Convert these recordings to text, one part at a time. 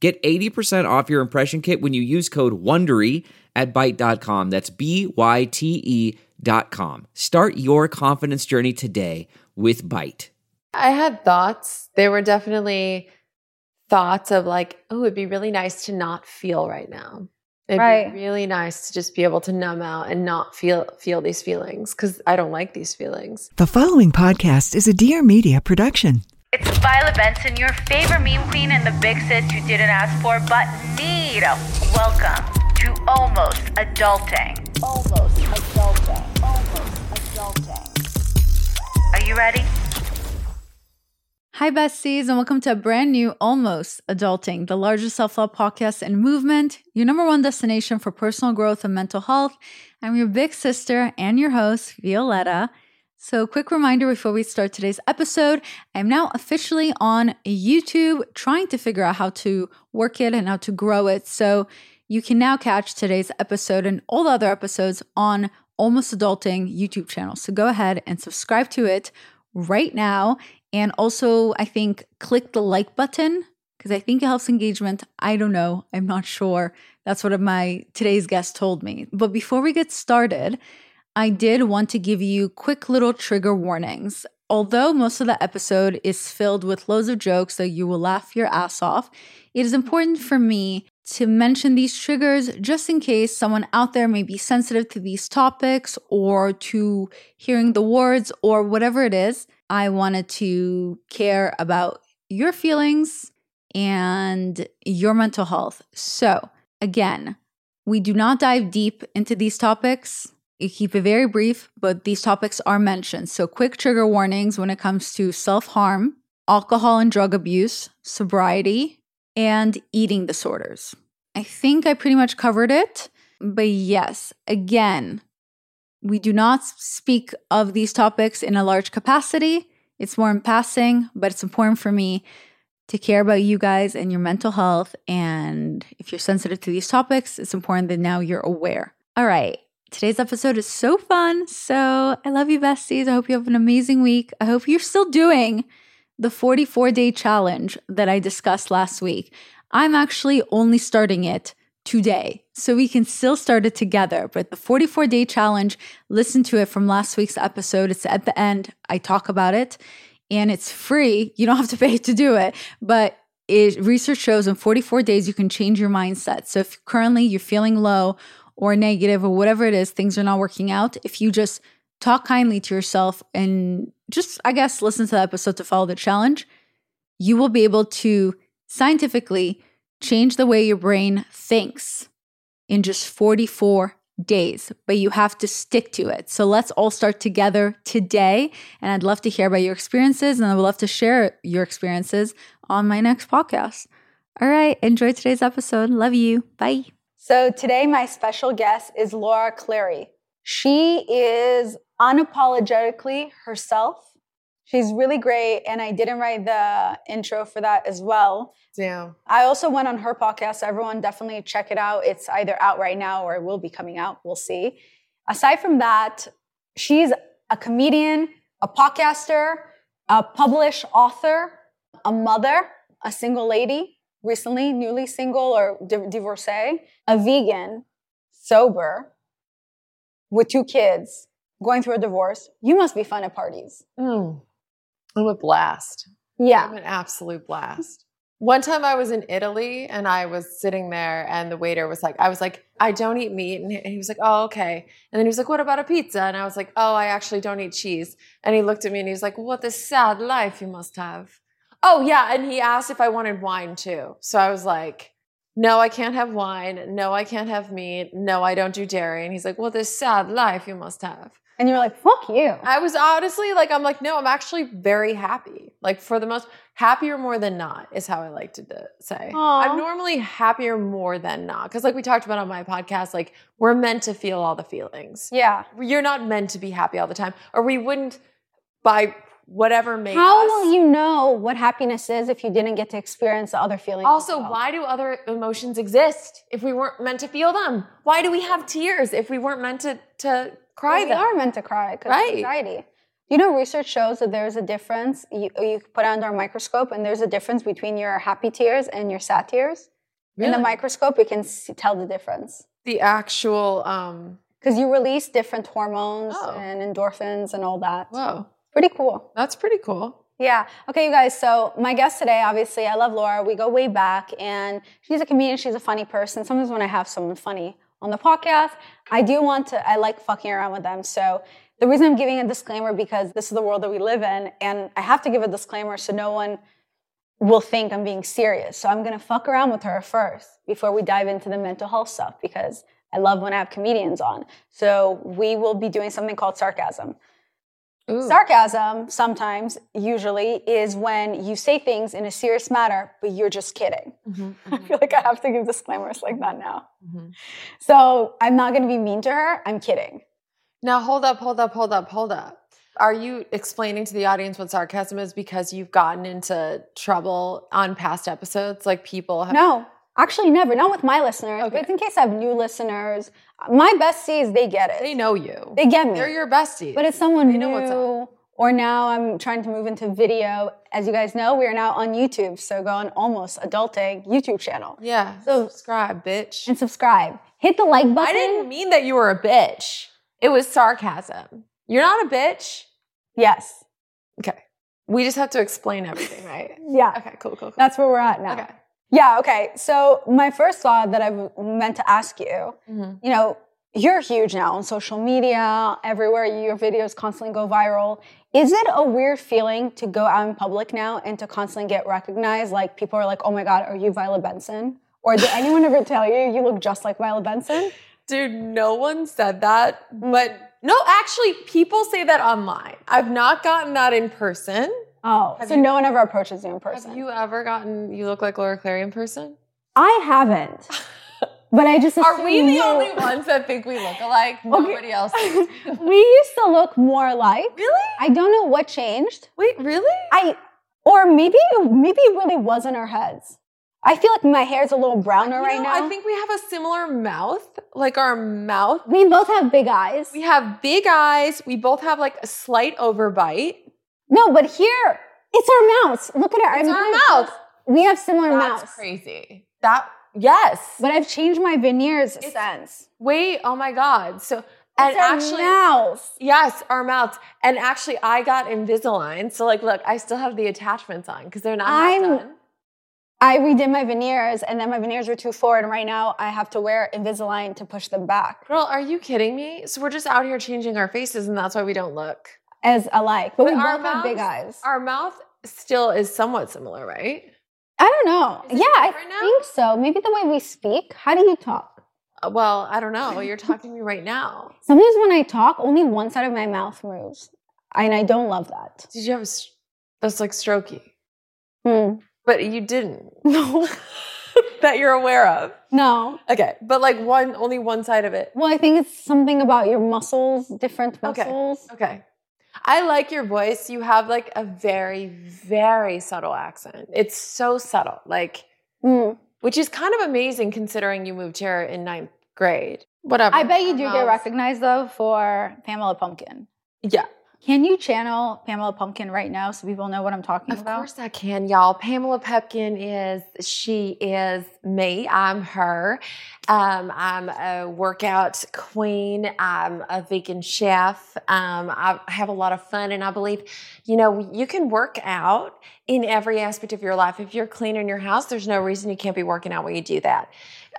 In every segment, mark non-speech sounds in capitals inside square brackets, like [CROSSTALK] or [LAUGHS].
Get 80% off your impression kit when you use code WONDERY at Byte.com. That's B-Y-T-E dot com. Start your confidence journey today with Byte. I had thoughts. They were definitely thoughts of like, oh, it'd be really nice to not feel right now. It'd Right. be really nice to just be able to numb out and not feel feel these feelings because I don't like these feelings. The following podcast is a Dear Media production. It's Violet Benson, your favorite meme queen and the big sis you didn't ask for but need. Welcome to Almost Adulting. Almost Adulting. Almost Adulting. Are you ready? Hi, besties, and welcome to a brand new Almost Adulting, the largest self love podcast and movement, your number one destination for personal growth and mental health. I'm your big sister and your host, Violetta. So, quick reminder before we start today's episode I'm now officially on YouTube trying to figure out how to work it and how to grow it. So, you can now catch today's episode and all the other episodes on Almost Adulting YouTube channel. So, go ahead and subscribe to it right now. And also, I think click the like button because I think it helps engagement. I don't know. I'm not sure. That's what my today's guest told me. But before we get started, I did want to give you quick little trigger warnings. Although most of the episode is filled with loads of jokes that you will laugh your ass off, it is important for me to mention these triggers just in case someone out there may be sensitive to these topics or to hearing the words or whatever it is. I wanted to care about your feelings and your mental health. So, again, we do not dive deep into these topics. You keep it very brief, but these topics are mentioned. So, quick trigger warnings when it comes to self harm, alcohol and drug abuse, sobriety, and eating disorders. I think I pretty much covered it. But yes, again, we do not speak of these topics in a large capacity. It's more in passing, but it's important for me to care about you guys and your mental health. And if you're sensitive to these topics, it's important that now you're aware. All right. Today's episode is so fun. So I love you, besties. I hope you have an amazing week. I hope you're still doing the 44 day challenge that I discussed last week. I'm actually only starting it today. So we can still start it together. But the 44 day challenge, listen to it from last week's episode. It's at the end. I talk about it and it's free. You don't have to pay to do it. But it, research shows in 44 days, you can change your mindset. So if currently you're feeling low or negative or whatever it is, things are not working out, if you just talk kindly to yourself and just, I guess, listen to the episode to follow the challenge, you will be able to scientifically change the way your brain thinks in just 44 days, but you have to stick to it. So let's all start together today. And I'd love to hear about your experiences, and I would love to share your experiences on my next podcast. All right, enjoy today's episode. Love you. Bye. So today, my special guest is Laura Clery. She is unapologetically herself. She's really great, and I didn't write the intro for that as well. Damn. I also went on her podcast. So everyone definitely check it out. It's either out right now or it will be coming out. We'll see. Aside from that, she's a comedian, a podcaster, a published author, a mother, a single lady, recently newly single or di- divorcee, a vegan, sober, with two kids, going through a divorce. You must be fun at parties. Mm. I'm a blast. Yeah. I'm an absolute blast. One time I was in Italy and I was sitting there and the waiter was like, I was like, I don't eat meat. And he- he was like, oh, okay. And then he was like, what about a pizza? And I was like, oh, I actually don't eat cheese. And he looked at me and he was like, what a sad life you must have. Oh, yeah. And he asked if I wanted wine too. So I was like, no, I can't have wine. No, I can't have meat. No, I don't do dairy. And he's like, well, this sad life you must have. And you're like, fuck you. I was honestly like, I'm like, no, I'm actually very happy. Like for the most happier more than not is how I like to say. Aw. I'm normally happier more than not because, like we talked about on my podcast, like we're meant to feel all the feelings. Yeah. You're not meant to be happy all the time, or we wouldn't by whatever made How us. will you know what happiness is if you didn't get to experience the other feelings? Also, well? why do other emotions exist if we weren't meant to feel them? Why do we have tears if we weren't meant to to cry we them? are meant to cry because Right. of anxiety. You know, research shows that there's a difference. You, you put it under a microscope, and there's a difference between your happy tears and your sad tears. In the microscope, you can see, tell the difference the actual um because you release different hormones Oh. and endorphins and all that. whoa Pretty cool. that's pretty cool Yeah. Okay, you guys. So my guest today, obviously, I love Laura. We go way back, and she's a comedian. She's a funny person. Sometimes when I have someone funny on the podcast, I do want to. I like fucking around with them. So the reason I'm giving a disclaimer because this is the world that we live in, and I have to give a disclaimer so no one will think I'm being serious. So I'm gonna fuck around with her first before we dive into the mental health stuff because I love when I have comedians on. So we will be doing something called sarcasm. Ooh. Sarcasm sometimes, usually, is when you say things in a serious manner, but you're just kidding. Mhm, [LAUGHS] I feel like I have to give disclaimers like that now. mhm. So I'm not going to be mean to her. I'm kidding. now hold up hold up hold up hold up are you explaining to the audience what sarcasm is because you've gotten into trouble on past episodes like people have No, actually, never. Not with my listeners. Okay. But in case I have new listeners, my besties, they get it. they know you They get me. they're your besties But it's someone They know new. what's up. Or now I'm trying to move into video. As you guys know, we are now on YouTube. So go on Almost Adulting YouTube channel yeah So- subscribe bitch and subscribe. Hit the like button. i didn't mean that you were a bitch it was sarcasm you're not a bitch Yes. okay we just have to explain everything right [LAUGHS] Yeah. okay cool cool cool That's where we're at now. okay Yeah, okay. So my first thought that I meant to ask you, Mhm. you know, you're huge now on social media, everywhere your videos constantly go viral. Is it a weird feeling to go out in public now and to constantly get recognized? Like people are like, "Oh my god, are you Violet Benson?" Or did anyone ever tell you you look just like Violet Benson? Dude, no one said that. But no, actually, people say that online. I've not gotten that in person. Oh, Have so you- no one ever approaches you in person. Have you ever gotten you look like Laura Clery in person? I haven't. [LAUGHS] But I just Are we the you- only ones that think we look alike? Nobody else. [LAUGHS] we used to look more alike. really? I don't know what changed. Wait, really? I or maybe maybe it really was in our heads. I feel like my hair's a little browner You right know, now. I think we have a similar mouth. Like our mouth. we both have big eyes. We have big eyes. We both have like a slight overbite. No, but here it's our mouths. Look at our, It's our really mouth. We have similar That's mouths. That's crazy. That yes. But I've changed my veneers It's- since. Wait, oh my god. So and It's our actually mouths. Yes, our mouths. And actually, I got Invisalign. So, like, look, I still have the attachments on because they're not I'm- done. I redid my veneers and then my veneers were too forward and right now I have to wear Invisalign to push them back Girl, are you kidding me? So, we're just out here changing our faces, and that's why we don't look. As alike. But, we But both have big eyes. Our mouth still is somewhat similar, right? I don't know. Yeah, I now? think so. Maybe the way we speak. How do you talk? Uh, Well, I don't know. You're talking to me right now. [LAUGHS] Sometimes when I talk, only one side of my mouth moves. And I don't love that. Did you have a. s- That's like strokey. Hmm. But you didn't. [LAUGHS] No. [LAUGHS] that you're aware of. No. Okay. But like one, only one side of it. Well, I think it's something about your muscles, different muscles. Okay. muscles. Okay. I like your voice. You have like a very, very subtle accent. It's so subtle, like, Mm. which is kind of amazing considering you moved here in ninth grade. Whatever. I bet you do get recognized though for Pamela Pumpkin. Yeah. Can you channel Pamela Pumpkin right now so people know what I'm talking Of about? Of course I can, y'all. Pamela Pupkin is, she is me. I'm her. Um, I'm a workout queen. I'm a vegan chef. Um, I have a lot of fun and I believe, you know, you can work out in every aspect of your life. If you're cleaning your house, there's no reason you can't be working out when you do that.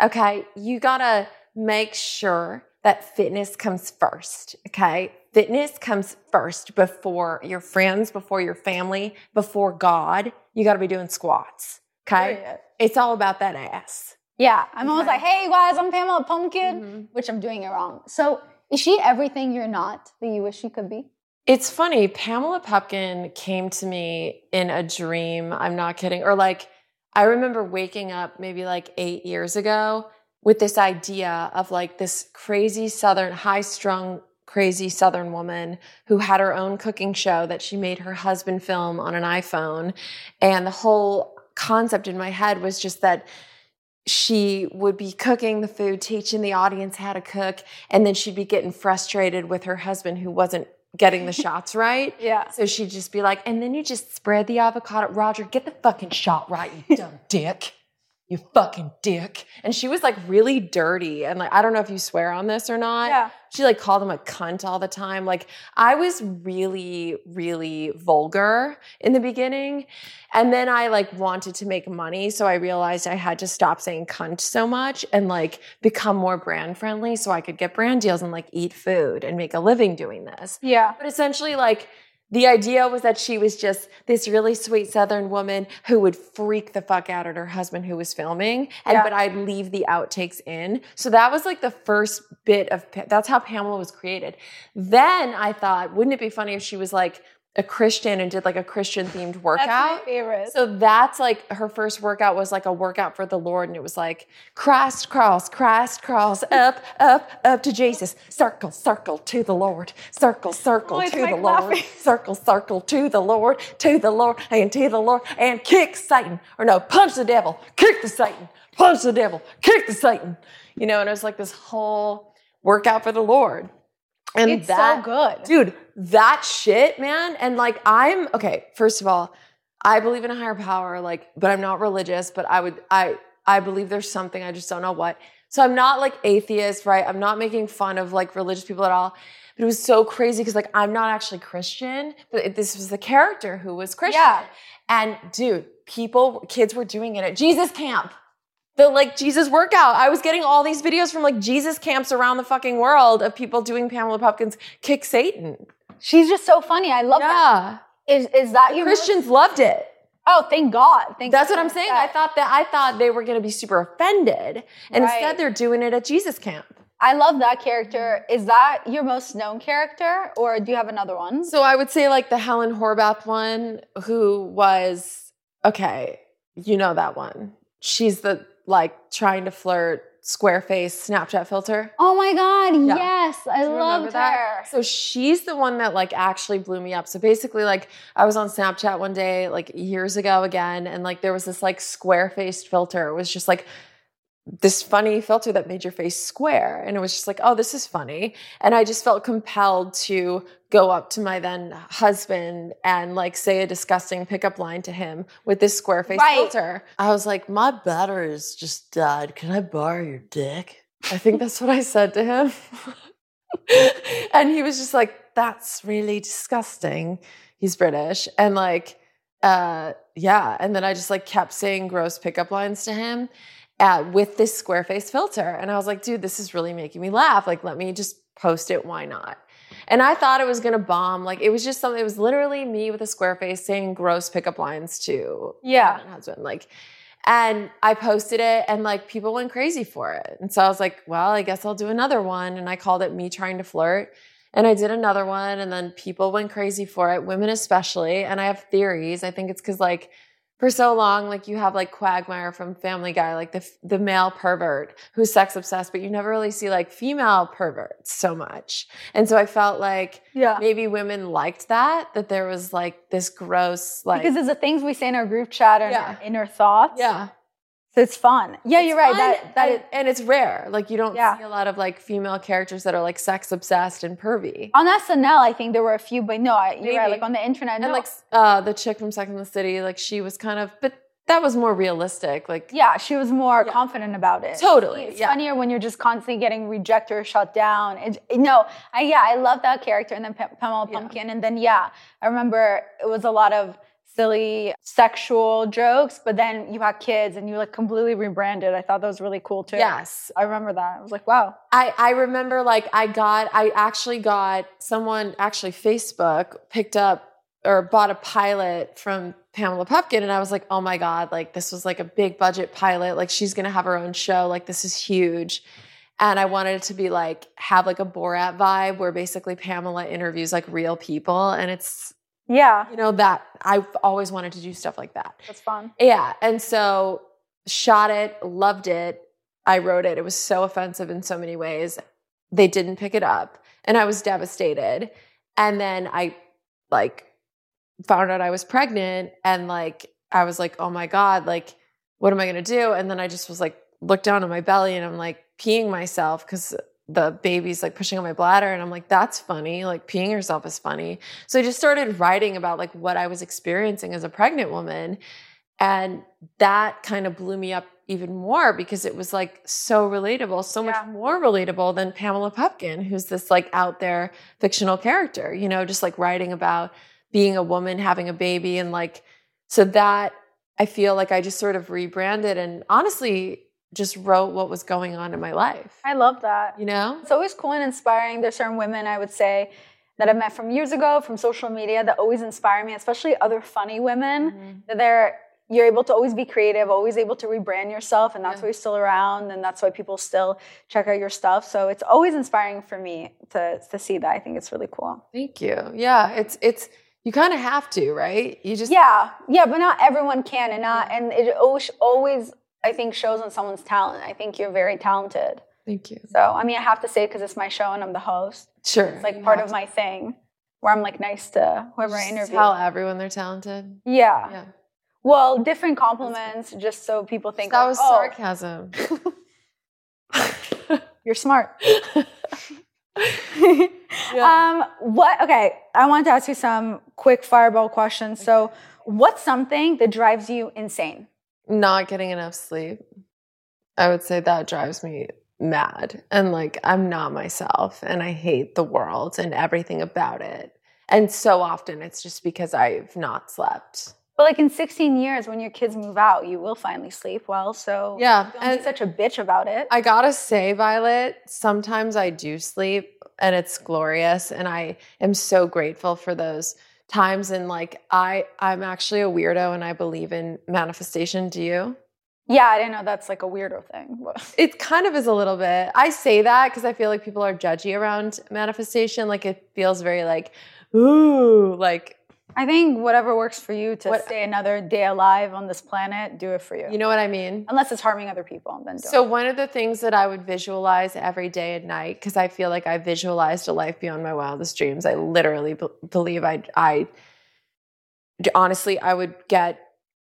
Okay. You gotta make sure that fitness comes first. Okay. Fitness comes first before your friends, before your family, before God. You got to be doing squats. Okay. Period. It's all about that ass. Yeah, I'm always like, hey guys, I'm Pamela Pumpkin, Mhm. which I'm doing it wrong. So Is she everything you're not that you wish she could be? It's funny. Pamela Pupkin came to me in a dream. I'm not kidding. Or like, I remember waking up maybe like eight years ago with this idea of like this crazy Southern, high strung, crazy Southern woman who had her own cooking show that she made her husband film on an iPhone. And the whole concept in my head was just that she would be cooking the food, teaching the audience how to cook, and then she'd be getting frustrated with her husband who wasn't getting the [LAUGHS] shots right. Yeah. So she'd just be like, and then you just spread the avocado. Roger, get the fucking shot right, you [LAUGHS] dumb dick. You fucking dick. And she was like really dirty. And like, I don't know if you swear on this or not. Yeah. She like called him a cunt all the time. Like, I was really, really vulgar in the beginning. And then I like wanted to make money. So I realized I had to stop saying cunt so much and like become more brand friendly so I could get brand deals and like eat food and make a living doing this. Yeah. But essentially, like, the idea was that she was just this really sweet Southern woman who would freak the fuck out at her husband who was filming, and Yeah. but I'd leave the outtakes in. So that was like the first bit of that's how Pamela was created. Then I thought, wouldn't it be funny if she was like a Christian and did like a Christian themed workout? That's my favorite. So that's like her first workout was like a workout for the Lord, and it was like Christ cross, Christ cross, up, up, up to Jesus, circle, circle to the Lord, circle, circle Oh, to the Lord, [LAUGHS] circle, circle to the Lord, to the Lord, and to the Lord, and kick Satan, or no, punch the devil, kick the Satan, punch the devil, kick the Satan, you know, and it was like this whole workout for the Lord. And It's that, so good. dude that shit man and like i'm okay first of all i believe in a higher power like but i'm not religious but i would i i believe there's something i just don't know what so i'm not like atheist right i'm not making fun of like religious people at all but it was so crazy because like i'm not actually christian but this was the character who was christian Yeah. and dude people kids were doing it at jesus camp the like Jesus workout. I was getting all these videos from like Jesus camps around the fucking world of people doing Pamela Pupkins kick Satan. She's just so funny. I love that. Yeah. Is is that your Christians loved it. Oh, thank God. Thank That's God what I'm saying. I thought that I thought they were going to be super offended, and Right. instead they're doing it at Jesus camp. I love that character. Is that your most known character, or do you have another one? So I would say like the Helen Horbath one, who was okay. You know that one. She's the like trying to flirt, square face Snapchat filter. Oh my God! Yeah. Yes, I Do you remember loved her. So she's the one that like actually blew me up. So basically, like I was on Snapchat one day, like years ago again, and like there was this like square faced filter. It was just like this funny filter that made your face square. And it was just like, oh, this is funny. And I just felt compelled to go up to my then husband and like say a disgusting pickup line to him with this square face Right. filter. I was like, my battery's just died. Can I borrow your dick? I think that's what I said to him. [LAUGHS] and he was just like, that's really disgusting. He's British. And like, uh, yeah. And then I just like kept saying gross pickup lines to him uh, with this square face filter. And I was like, dude, this is really making me laugh. Like, let me just post it. Why not? And I thought it was gonna bomb. Like, it was just something, it was literally me with a square face saying gross pickup lines to Yeah. my husband. Like, and I posted it and like people went crazy for it. And so I was like, well, I guess I'll do another one. And I called it Me Trying to Flirt. And I did another one and then people went crazy for it, women especially. And I have theories. I think it's because like for so long, like you have like Quagmire from Family Guy, like the the male pervert who's sex obsessed, but you never really see like female perverts so much. And so I felt like Yeah. maybe women liked that, that there was like this gross like Because it's the things we say in our group chat and Yeah. our inner thoughts. yeah. It's fun. Yeah, you're right. That that and, is and it's rare. Like you don't Yeah. see a lot of like female characters that are like sex obsessed and pervy. on SNL. I think there were a few, but no, I, you're right. Like on the internet, And no. like uh, the chick from Sex and the City, like she was kind of, but that was more realistic. Like yeah, she was more Yeah. confident about it. Totally, It's yeah. funnier when you're just constantly getting rejected or shut down. It, no, I, yeah, I love that character. And then Pa- Pamela. Pumpkin. And then, yeah, I remember it was a lot of silly sexual jokes, but then you had kids and you like completely rebranded. I thought that was really cool too. yes, I remember that. I was like, wow. I I remember like I got I actually got someone actually Facebook picked up or bought a pilot from Pamela Pupkin and I was like, "Oh my god, like this was like a big budget pilot. Like she's going to have her own show. Like this is huge." And I wanted it to be like have like a Borat vibe where basically Pamela interviews like real people and it's Yeah, you know that I've always wanted to do stuff like that. that's fun. Yeah. And so shot it, loved it. I wrote it. It was so offensive in so many ways. They didn't pick it up. And I was devastated. And then I like found out I was pregnant and like I was like, oh my God, like, what am I gonna do? And then I just was like, looked down at my belly and I'm like peeing myself because the baby's like pushing on my bladder and I'm like, that's funny. Like peeing yourself is funny. So I just started writing about like what I was experiencing as a pregnant woman. And that kind of blew me up even more because it was like so relatable, so much more relatable than Pamela Pupkin, who's this like out there fictional character, you know, just like writing about being a woman, having a baby. And like, so that I feel like I just sort of rebranded and honestly just wrote what was going on in my life, I love that. you know? It's always cool and inspiring. There's certain women I would say that I've met from years ago from social media that always inspire me, especially other funny women. Mm-hmm. That they're you're able to always be creative, always able to rebrand yourself, and that's Yeah. why you're still around, and that's why people still check out your stuff. So it's always inspiring for me to to see that. I think it's really cool. Thank you. Yeah, it's, it's, you kind of have to, right? You just, Yeah, yeah, but not everyone can, and not, and it always, always, I think, shows on someone's talent. I think you're very talented. thank you. So, I mean, I have to say because it's my show and I'm the host. Sure. It's like part of my thing, where I'm like nice to whoever I interview. Tell everyone they're talented. Yeah. Yeah. Well, different compliments, just so people think that like, was oh, sarcasm. [LAUGHS] You're smart. [LAUGHS] Yeah. Um, what? Okay, I want to ask you some quick fireball questions. So, what's something that drives you insane? Not getting enough sleep. I would say that drives me mad. And like, I'm not myself and I hate the world and everything about it. And so often it's just because I've not slept. But like in 16 years, when your kids move out, you will finally sleep well. So Yeah. don't And be such a bitch about it. I gotta say, Violet, sometimes I do sleep and it's glorious. And I am so grateful for those times. And like, I, I'm actually a weirdo and I believe in manifestation. Do you? yeah, I didn't know that's like a weirdo thing. [LAUGHS] It kind of is a little bit. I say that because I feel like people are judgy around manifestation. Like it feels very like, ooh, like, I think whatever works for you to What- stay another day alive on this planet, do it for you. you know what I mean? Unless it's harming other people, then don't. So one of the things that I would visualize every day and night, because I feel like I visualized a life beyond my wildest dreams. I literally be- believe I, I, honestly, I would get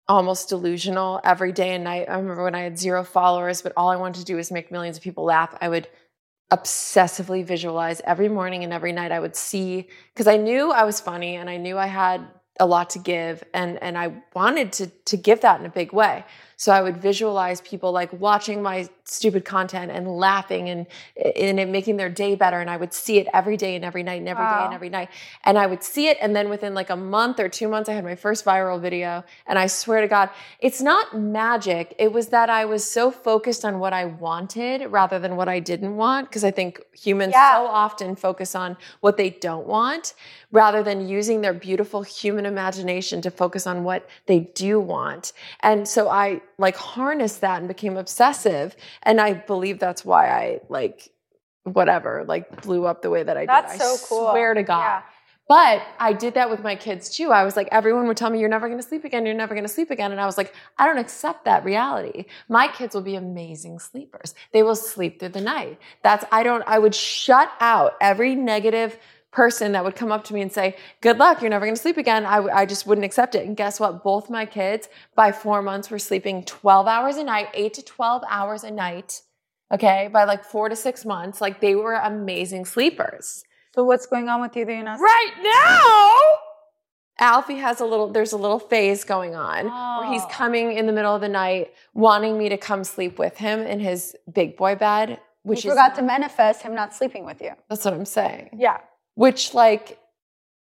almost delusional every day and night. I remember when I had zero followers, but all I wanted to do was make millions of people laugh. I would obsessively visualize every morning and every night. I would see because I knew I was funny and I knew I had a lot to give and and I wanted to to give that in a big way. So I would visualize people like watching my stupid content and laughing and and it making their day better. And I would see it every day and every night and every day Wow. and every night. And I would see it. And then within like a month or two months, I had my first viral video. And I swear to God, it's not magic. It was that I was so focused on what I wanted rather than what I didn't want. Because I think humans Yeah. so often focus on what they don't want rather than using their beautiful human imagination to focus on what they do want. And so I like harnessed that and became obsessive. And I believe that's why I like whatever, like blew up the way that I That's did. so I cool. swear to God. Yeah. But I did that with my kids too. I was like, everyone would tell me, you're never gonna sleep again, you're never gonna sleep again. And I was like, I don't accept that reality. My kids will be amazing sleepers. They will sleep through the night. That's, I don't, I would shut out every negative person that would come up to me and say, good luck, you're never gonna sleep again. I just wouldn't accept it. And guess what? Both my kids by four months were sleeping 12 hours a night, eight to 12 hours a night. Okay. By like four to six months, like they were amazing sleepers. So what's going on with you that you're not Right now, Alfie has a little, there's a little phase going on where he's Oh. coming in the middle of the night wanting me to come sleep with him in his big boy bed, which you is, forgot to manifest him not sleeping with you. that's what I'm saying. Yeah. Which, like,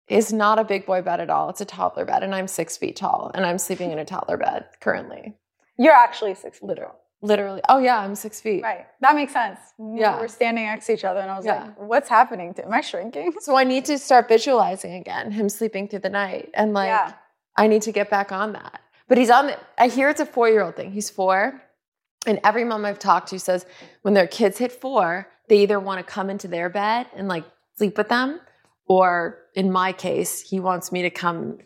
is not a big boy bed at all. It's a toddler bed, and I'm six feet tall, and I'm sleeping in a toddler bed currently. You're actually six feet Literally. tall. Literally. Oh, yeah, I'm six feet. Right. That makes sense. Yeah. We're standing next to each other and I was Yeah. like, what's happening to am I shrinking? So I need to start visualizing again, him sleeping through the night. And like, Yeah. I need to get back on that. But he's on the, I hear it's a four year old thing. He's four. And every mom I've talked to says when their kids hit four, they either want to come into their bed and like sleep with them, or in my case, he wants me to come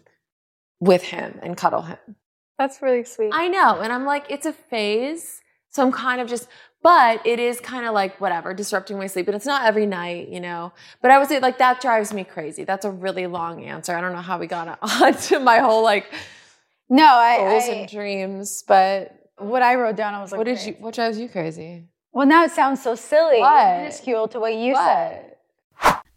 with him and cuddle him. That's really sweet. I know. And I'm like, it's a phase. So I'm kind of just, but it is kind of like whatever, disrupting my sleep. And it's not every night, you know. But I would say like that drives me crazy. That's a really long answer. I don't know how we got [LAUGHS] on to my whole like no, I, goals I and dreams, but what I wrote down, I was like, what did you what drives you crazy? Well, now it sounds so silly, What? minuscule to what you said.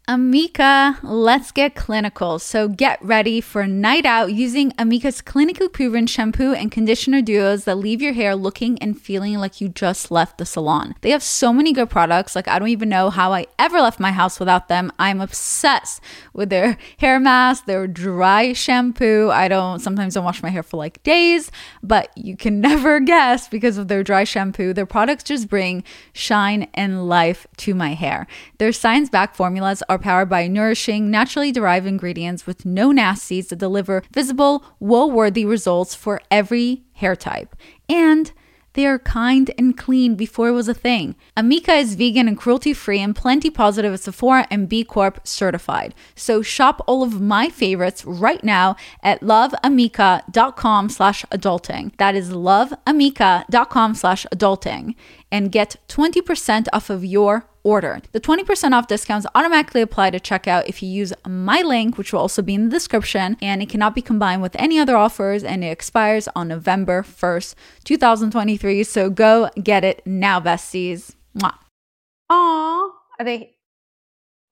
Amika, let's get clinical. So get ready for a night out using Amika's clinically proven shampoo and conditioner duos that leave your hair looking and feeling like you just left the salon. They have so many good products, like I don't even know how I ever left my house without them. I'm obsessed with their [LAUGHS] hair mask, their dry shampoo. I don't sometimes don't wash my hair for like days, but you can [LAUGHS] never guess because of their dry shampoo. Their products just bring shine and life to my hair. Their science-backed formulas are powered by nourishing, naturally derived ingredients with no nasties that deliver visible, woe-worthy results for every hair type. And they are kind and clean before it was a thing. Amika is vegan and cruelty free and plenty positive at Sephora and B Corp certified. So shop all of my favorites right now at loveamika.com slash adulting. That is loveamika.com slash adulting and get 20% off of your order. The 20% off discounts automatically apply to checkout if you use my link, which will also be in the description, and it cannot be combined with any other offers and it expires on November 1st, 2023. So go get it now, besties. Mwah. Aw, are they?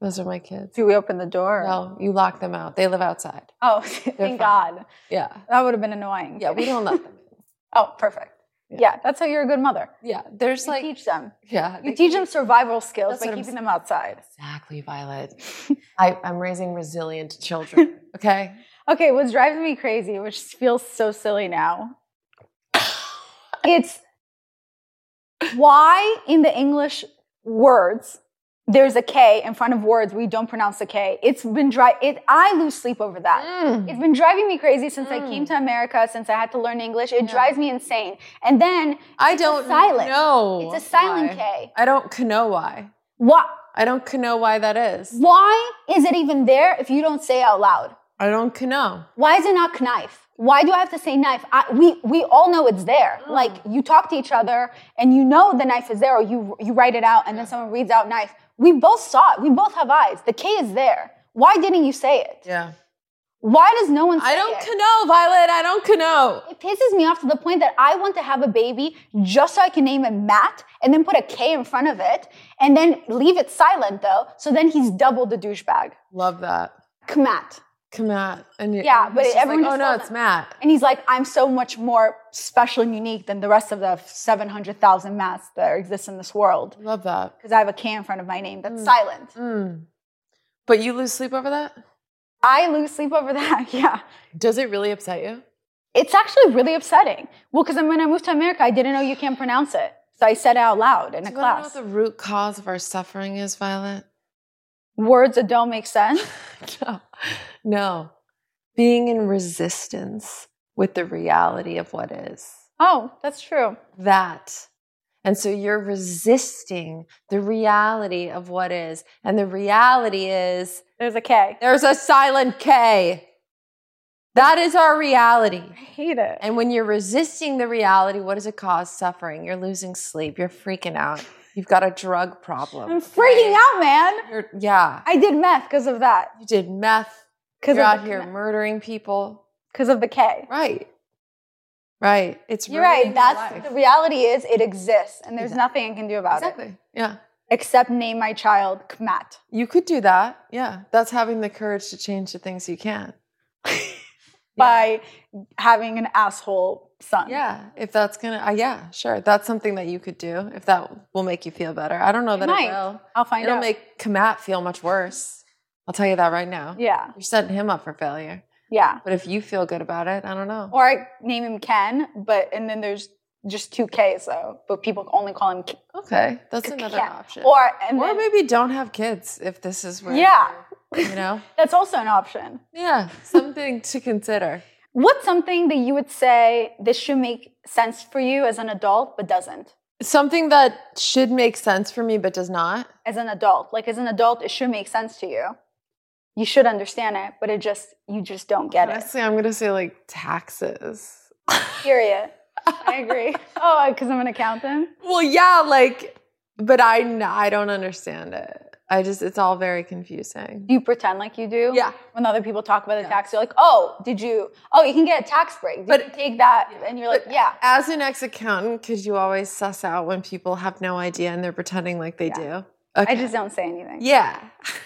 Those are my kids. Do we open the door? No, you lock them out. They live outside. Oh, [LAUGHS] thank fine. God. Yeah. That would have been annoying. Yeah, we don't let them [LAUGHS] in. oh, perfect. Yeah. that's how you're a good mother. Yeah. There's You like teach them. Yeah. You teach them survival skills by what I'm keeping them outside. Exactly, Violet. [LAUGHS] I, I'm raising resilient children. [LAUGHS] Okay. Okay, what's driving me crazy, which feels so silly now, [COUGHS] it's why in the English words there's a K in front of words we don't pronounce the K. It's been dry. It I lose sleep over that. Mm. It's been driving me crazy since I came to America, since I had to learn English. It drives me insane. And then I it's don't silent. know. It's a silent why. K. I don't know why. Why? I don't know why that is. Why is it even there if you don't say it out loud? I don't know. Why is it not knife? Why do I have to say knife? I, we we all know it's there. Like you talk to each other and you know the knife is there, or you you write it out and then someone reads out knife. We both saw it. We both have eyes. The K is there. Why didn't you say it? Yeah. Why does no one say I don't it? know, Violet. I don't know. It pisses me off to the point that I want to have a baby just so I can name him Matt and then put a K in front of it and then leave it silent though. So then he's double the douchebag. Love that. Matt. Matt. And Yeah, but he's just everyone like, oh no, it's Matt. And he's like, I'm so much more special and unique than the rest of the 700,000 Matts that exist in this world. Love that. Because I have a K in front of my name that's silent. Mm. But you lose sleep over that? I lose sleep over that. [LAUGHS] Yeah. Does it really upset you? It's actually really upsetting. Well, because when I moved to America, I didn't know you can't pronounce it. So I said it out loud in a Do you wanna know class. what the root cause of our suffering is, Violet? Words that don't make sense. [LAUGHS] no. No. Being in resistance with the reality of what is. Oh, that's true. That. And so you're resisting the reality of what is. And the reality is There's a K. there's a silent K. That is our reality. I hate it. And when you're resisting the reality, what does it cause? Suffering. You're losing sleep. You're freaking out. You've got a drug problem. I'm freaking out, man. You're, yeah. I did meth because of that. You did meth. Because You're out here murdering people. Because of the K. Right. Right. It's You're right. That's life. the reality is it exists and there's Exactly. nothing I can do about it. Exactly. Yeah. Except name my child Kmat. You could do that. Yeah. That's having the courage to change the things you can. [LAUGHS] by having an asshole son. Yeah. If that's to, uh, yeah, sure. That's something that you could do if that will make you feel better. I don't know that it, will. I'll find It'll out. make Kamat feel much worse. I'll tell you that right now. yeah, You're setting him up for failure. yeah. But if you feel good about it, I don't know. Or I name him Ken, but and then there's just two K's though, but people only call him K- Okay. That's another Ken. option. Or and Or then, maybe don't have kids if this is where Yeah. you know [LAUGHS] that's also an option. yeah something to consider What's something that you would say this should make sense for you as an adult, but doesn't? Something that should make sense for me but does not. as an adult. Like as an adult, it should make sense to you. You should understand it, but it just you just don't get it. Honestly, I'm gonna say like taxes. Period. [LAUGHS] I agree. Oh, because I'm an accountant. Well, yeah, like, but I I don't understand it. I just it's all very confusing. Do you pretend like you do? Yeah. When other people talk about the tax, you're like, oh, did you? Oh, you can get a tax break. Did But- you take that? And you're like, yeah. As an ex accountant, could you always suss out when people have no idea and they're pretending like they Yeah. do? I just don't say anything. Yeah.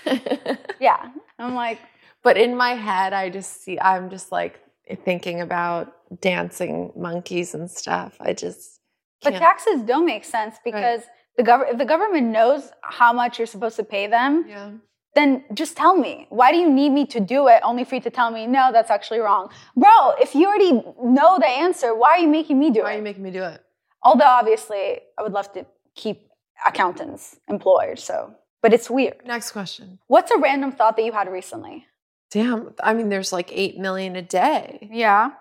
[LAUGHS] Yeah. I'm like, but in my head, I just see, I'm just like thinking about dancing monkeys and stuff. I just. But can't- taxes don't make sense because the government, if the government knows how much you're supposed to pay them, Yeah. then just tell me. Why do you need me to do it only for you to tell me, no, that's actually wrong? Bro, if you already know the answer, why are you making me do it? Why are you making me do it? Although obviously I would love to keep accountants employed, so but it's weird. Next question. What's a random thought that you had recently? Damn. I mean, there's like 8 million a day. Yeah.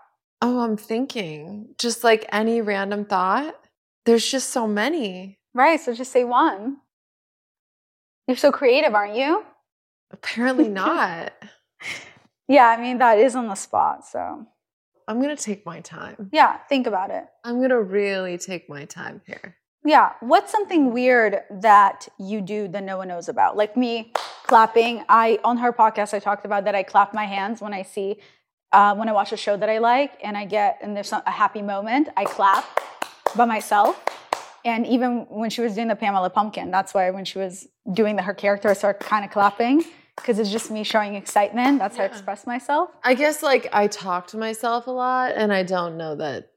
Oh, I'm thinking just like any random thought. There's just so many. Right, so just say one. You're so creative, aren't you? Apparently [LAUGHS] not. Yeah, I mean that is on the spot, so I'm going to take my time. yeah, think about it. I'm going to really take my time here. Yeah. What's something weird that you do that no one knows about? Like me clapping. I on her podcast I talked about that I clap my hands when I see uh, when I watch a show that I like and I get and there's some, a happy moment, I clap by myself. And even when she was doing the Pamela Pumpkin, that's why when she was doing the, her character, I started kind of clapping because it's just me showing excitement. That's how I express myself. I guess like I talk to myself a lot and I don't know that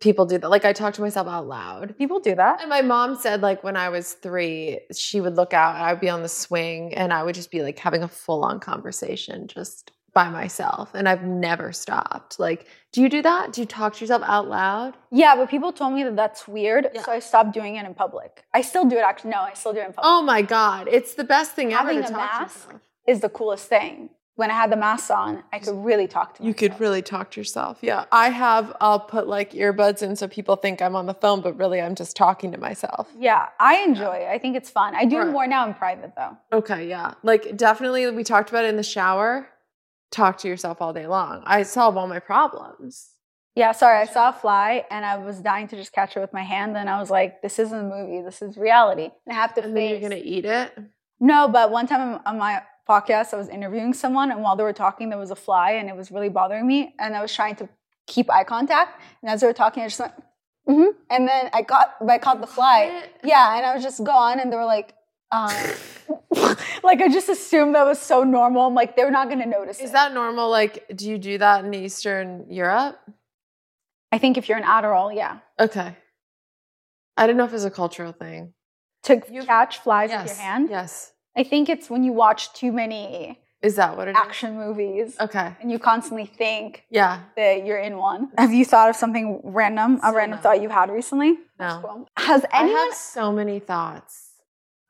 people do that. Like I talk to myself out loud. People do that. And my mom said like when I was 3, she would look out, I'd be on the swing and I would just be like having a full-on conversation just by myself and I've never stopped. Like, do you do that? Do you talk to yourself out loud? Yeah, but people told me that that's weird, Yeah. so I stopped doing it in public. I still do it actually. No, I still do it in public. Oh my god, it's the best thing Having ever Having a mask is the coolest thing. When I had the mask on, I could really talk to You could really talk to yourself. Yeah. I have I'll put like earbuds in so people think I'm on the phone, but really I'm just talking to myself. Yeah, I enjoy it. I think it's fun. I do it Right. more now in private though. Okay, yeah. Like definitely we talked about it in the shower. Talk to yourself all day long. I solve all my problems. Yeah, sorry, I saw a fly and I was dying to just catch it with my hand. And I was like, this isn't a movie, this is reality. And I have to And then face. you're gonna eat it. No, but one time on my podcast, I was interviewing someone, and while they were talking, there was a fly, and it was really bothering me. And I was trying to keep eye contact, and as they were talking, I just went, mm-hmm. and then I got, I caught the fly. Yeah, and I was just gone, and they were like, um, [LAUGHS] like I just assumed that was so normal. I'm like, they're not gonna notice. Is it. that normal? Like, do you do that in Eastern Europe? I think if you're an Adderall, yeah, Okay. I don't know if it's a cultural thing. to catch flies with your hand. Yes. I think it's when you watch too many Is that what it is? action movies, Okay. and you constantly think Yeah. that you're in one. Have you thought of something random, a Still random no. thought you had recently? No. Cool. Has I anyone? have so many thoughts.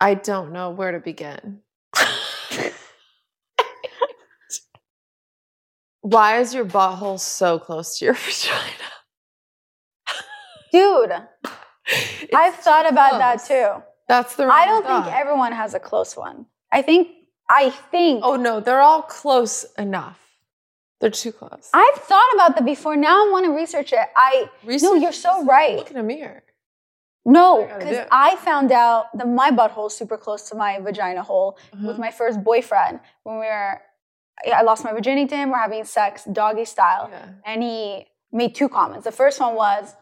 I don't know where to begin. Why is your butthole so close to your [LAUGHS] vagina? Dude, [LAUGHS] I've thought too about that too. That's the I don't think everyone has a close one. I think, I think, Oh no, they're all close enough. They're too close. I've thought about that before. Now I want to research it. I, no, you're so right. Look in a mirror. No, because. I found out that my butthole is super close to my vagina hole with Uh-huh. my first boyfriend when we were, I lost my virginity to him. We're having sex doggy style. Yeah. And he made two comments. The first one was,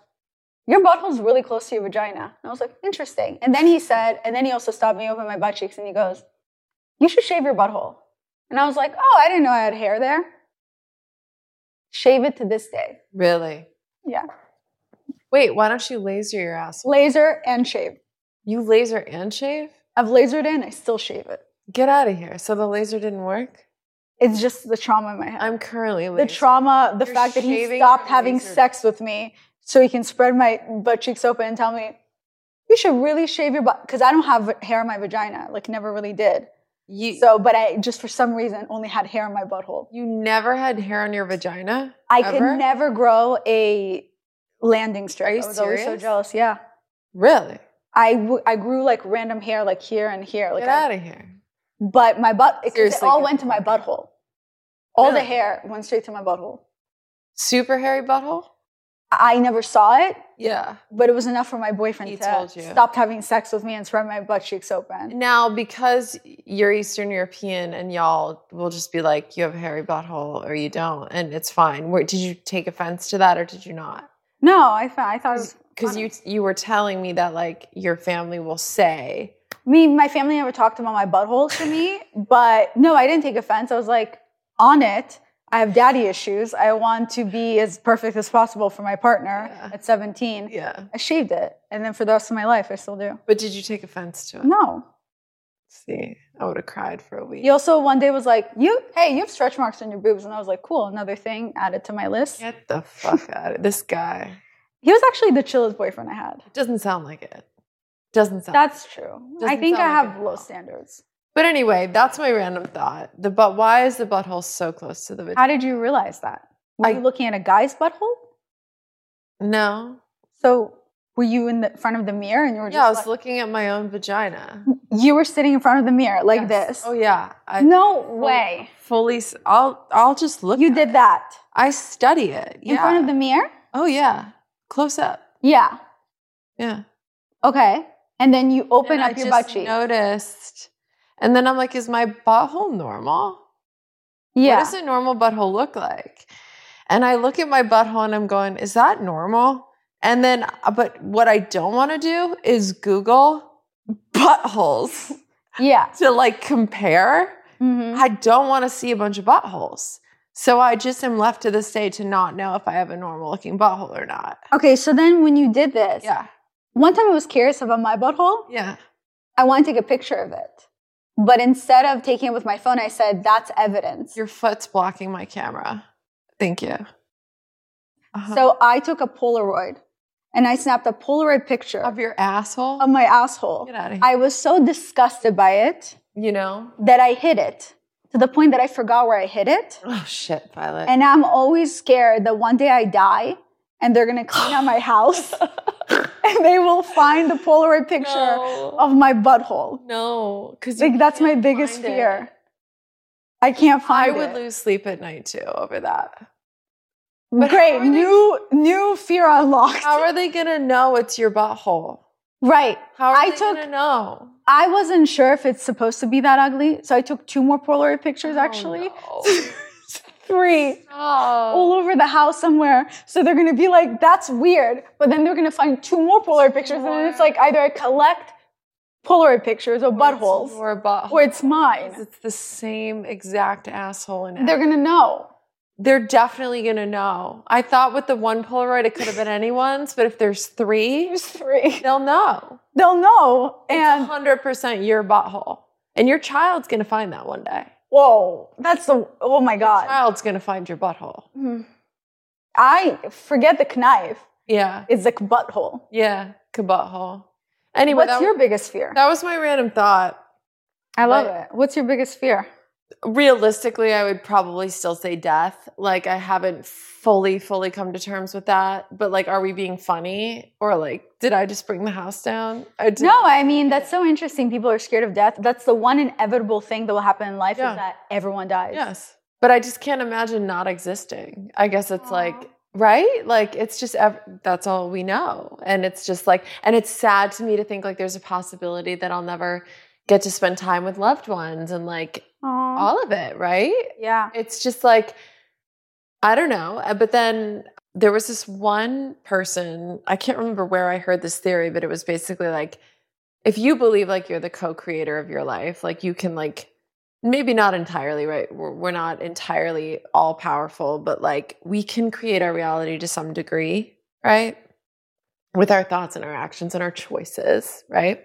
Your butthole's really close to your vagina. And I was like, Interesting. And then he said, and then he also stopped me over my butt cheeks and he goes, You should shave your butthole. And I was like, Oh, I didn't know I had hair there. Shave it to this day. Really? Yeah. Wait, why don't you laser your ass? Laser and shave. You laser and shave? I've lasered in, I still shave it. Get out of here. So the laser didn't work? It's just the trauma in my head. I'm currently the trauma, the You're fact that he stopped having lasered? sex with me so he can spread my butt cheeks open and tell me, you should really shave your butt. Because I don't have hair in my vagina, like never really did. You, So, but I just for some reason only had hair in my butthole. you never had hair on your vagina? I Ever? could never grow a landing strip. Are you I was always so jealous. Yeah. Really? I, w- I grew like random hair like here and here. Like Get I- out of here. but my butt, it, all went to my butthole. All the hair went straight to my butthole. Super hairy butthole? I never saw it, Yeah. but it was enough for my boyfriend He to stop having sex with me and spread my butt cheeks open. Now, because you're Eastern European and y'all will just be like, you have a hairy butthole or you don't, and it's fine. Where, did you take offense to that or did you not? No, I thought I thought Because you you were telling me that like your family will say, me, my family never talked about my butthole to me, but no, I didn't take offense. I was like, on it. I have daddy issues. I want to be as perfect as possible for my partner Yeah. at 17. yeah. I shaved it. And then for the rest of my life, I still do. But did you take offense to it? No. See, I would have cried for a week. He also one day was like, "You, hey, you have stretch marks on your boobs," and I was like, "Cool, another thing added to my list." Get the fuck out of this guy. He was actually the chillest boyfriend I had. It Doesn't sound like it. Doesn't sound. That's true. I think I like have low standards. but anyway, that's my random thought. The but why is the butthole so close to the vagina? How did you realize that? Were I- you looking at a guy's butthole? no. So were you in the front of the mirror and you were just Yeah, I was like- looking at my own vagina. you were sitting in front of the mirror like Yes. this? Oh yeah. I no full- way. Fully. I'll. I'll just look. You did it. that I study it. in front of the mirror? Oh yeah. Close up. Yeah. Yeah. Okay. And then you open And up I your butt cheek. Noticed. And then I'm like, is my butthole normal? yeah. What does a normal butthole look like? And I look at my butthole and I'm going, is that normal? And then, uh, but what I don't want to do is Google buttholes [LAUGHS] yeah. to like compare. Mhm. I don't want to see a bunch of buttholes. So I just am left to this day to not know if I have a normal looking butthole or not. Okay, so then when you did this, Yeah. one time I was curious about my butthole. Yeah. I wanted to take a picture of it. But instead of taking it with my phone, I said, that's evidence. Your foot's blocking my camera. Thank you. Uh-huh. So I took a Polaroid and I snapped a Polaroid picture of your asshole? of my asshole. Get out of here. I was so disgusted by it you know? that I hid it to the point that I forgot where I hid it. Oh shit, Violet. And I'm always scared that one day I die and they're gonna clean out my house [LAUGHS] and they will find the Polaroid picture No. of my butthole. no, because Like that's my biggest fear. I can't find. I would it. lose sleep at night too over that. But Great, are they- new new fear unlocked. How are they gonna know it's your butthole? right. How are I they took- gonna know? I wasn't sure if it's supposed to be that ugly, so I took two more Polaroid pictures Oh, actually. no. [LAUGHS] Three. All over the house somewhere. So they're gonna be like, that's weird. But then they're gonna find two more Polaroid pictures, and then it's like either I collect Polaroid pictures or buttholes Or butthole. or it's mine. It's the same exact asshole in it. They're gonna know. They're definitely gonna know. I thought with the one Polaroid it could have been anyone's, but if there's three, There's three. they'll know. They'll know. It's And hundred percent your butthole, and your child's gonna find that one day. whoa, that's the oh my Your god. child's gonna find your butthole. Mm-hmm. I forget the knife. Yeah, It's like butthole. yeah, butthole. Anyway, What's that, your biggest fear? that was my random thought. I love but- it. What's your biggest fear? Realistically, I would probably still say death. Like I haven't fully, fully come to terms with that. But like, are we being funny, or like, did I just bring the house down? Did- No, I mean that's so interesting. People are scared of death. That's the one inevitable thing that will happen in life Yeah. is that everyone dies. Yes. But I just can't imagine not existing. I guess it's like, right? Like it's just, ev- that's all we know. And it's just like, and it's sad to me to think like there's a possibility that I'll never get to spend time with loved ones and like Aw. all of it, right? yeah. It's just like, I don't know. Uh, But then there was this one person, I can't remember where I heard this theory, but it was basically like, if you believe like you're the co-creator of your life, like you can like maybe not entirely right. We're, we're not entirely all powerful, but like we can create our reality to some degree, right? With our thoughts and our actions and our choices, right?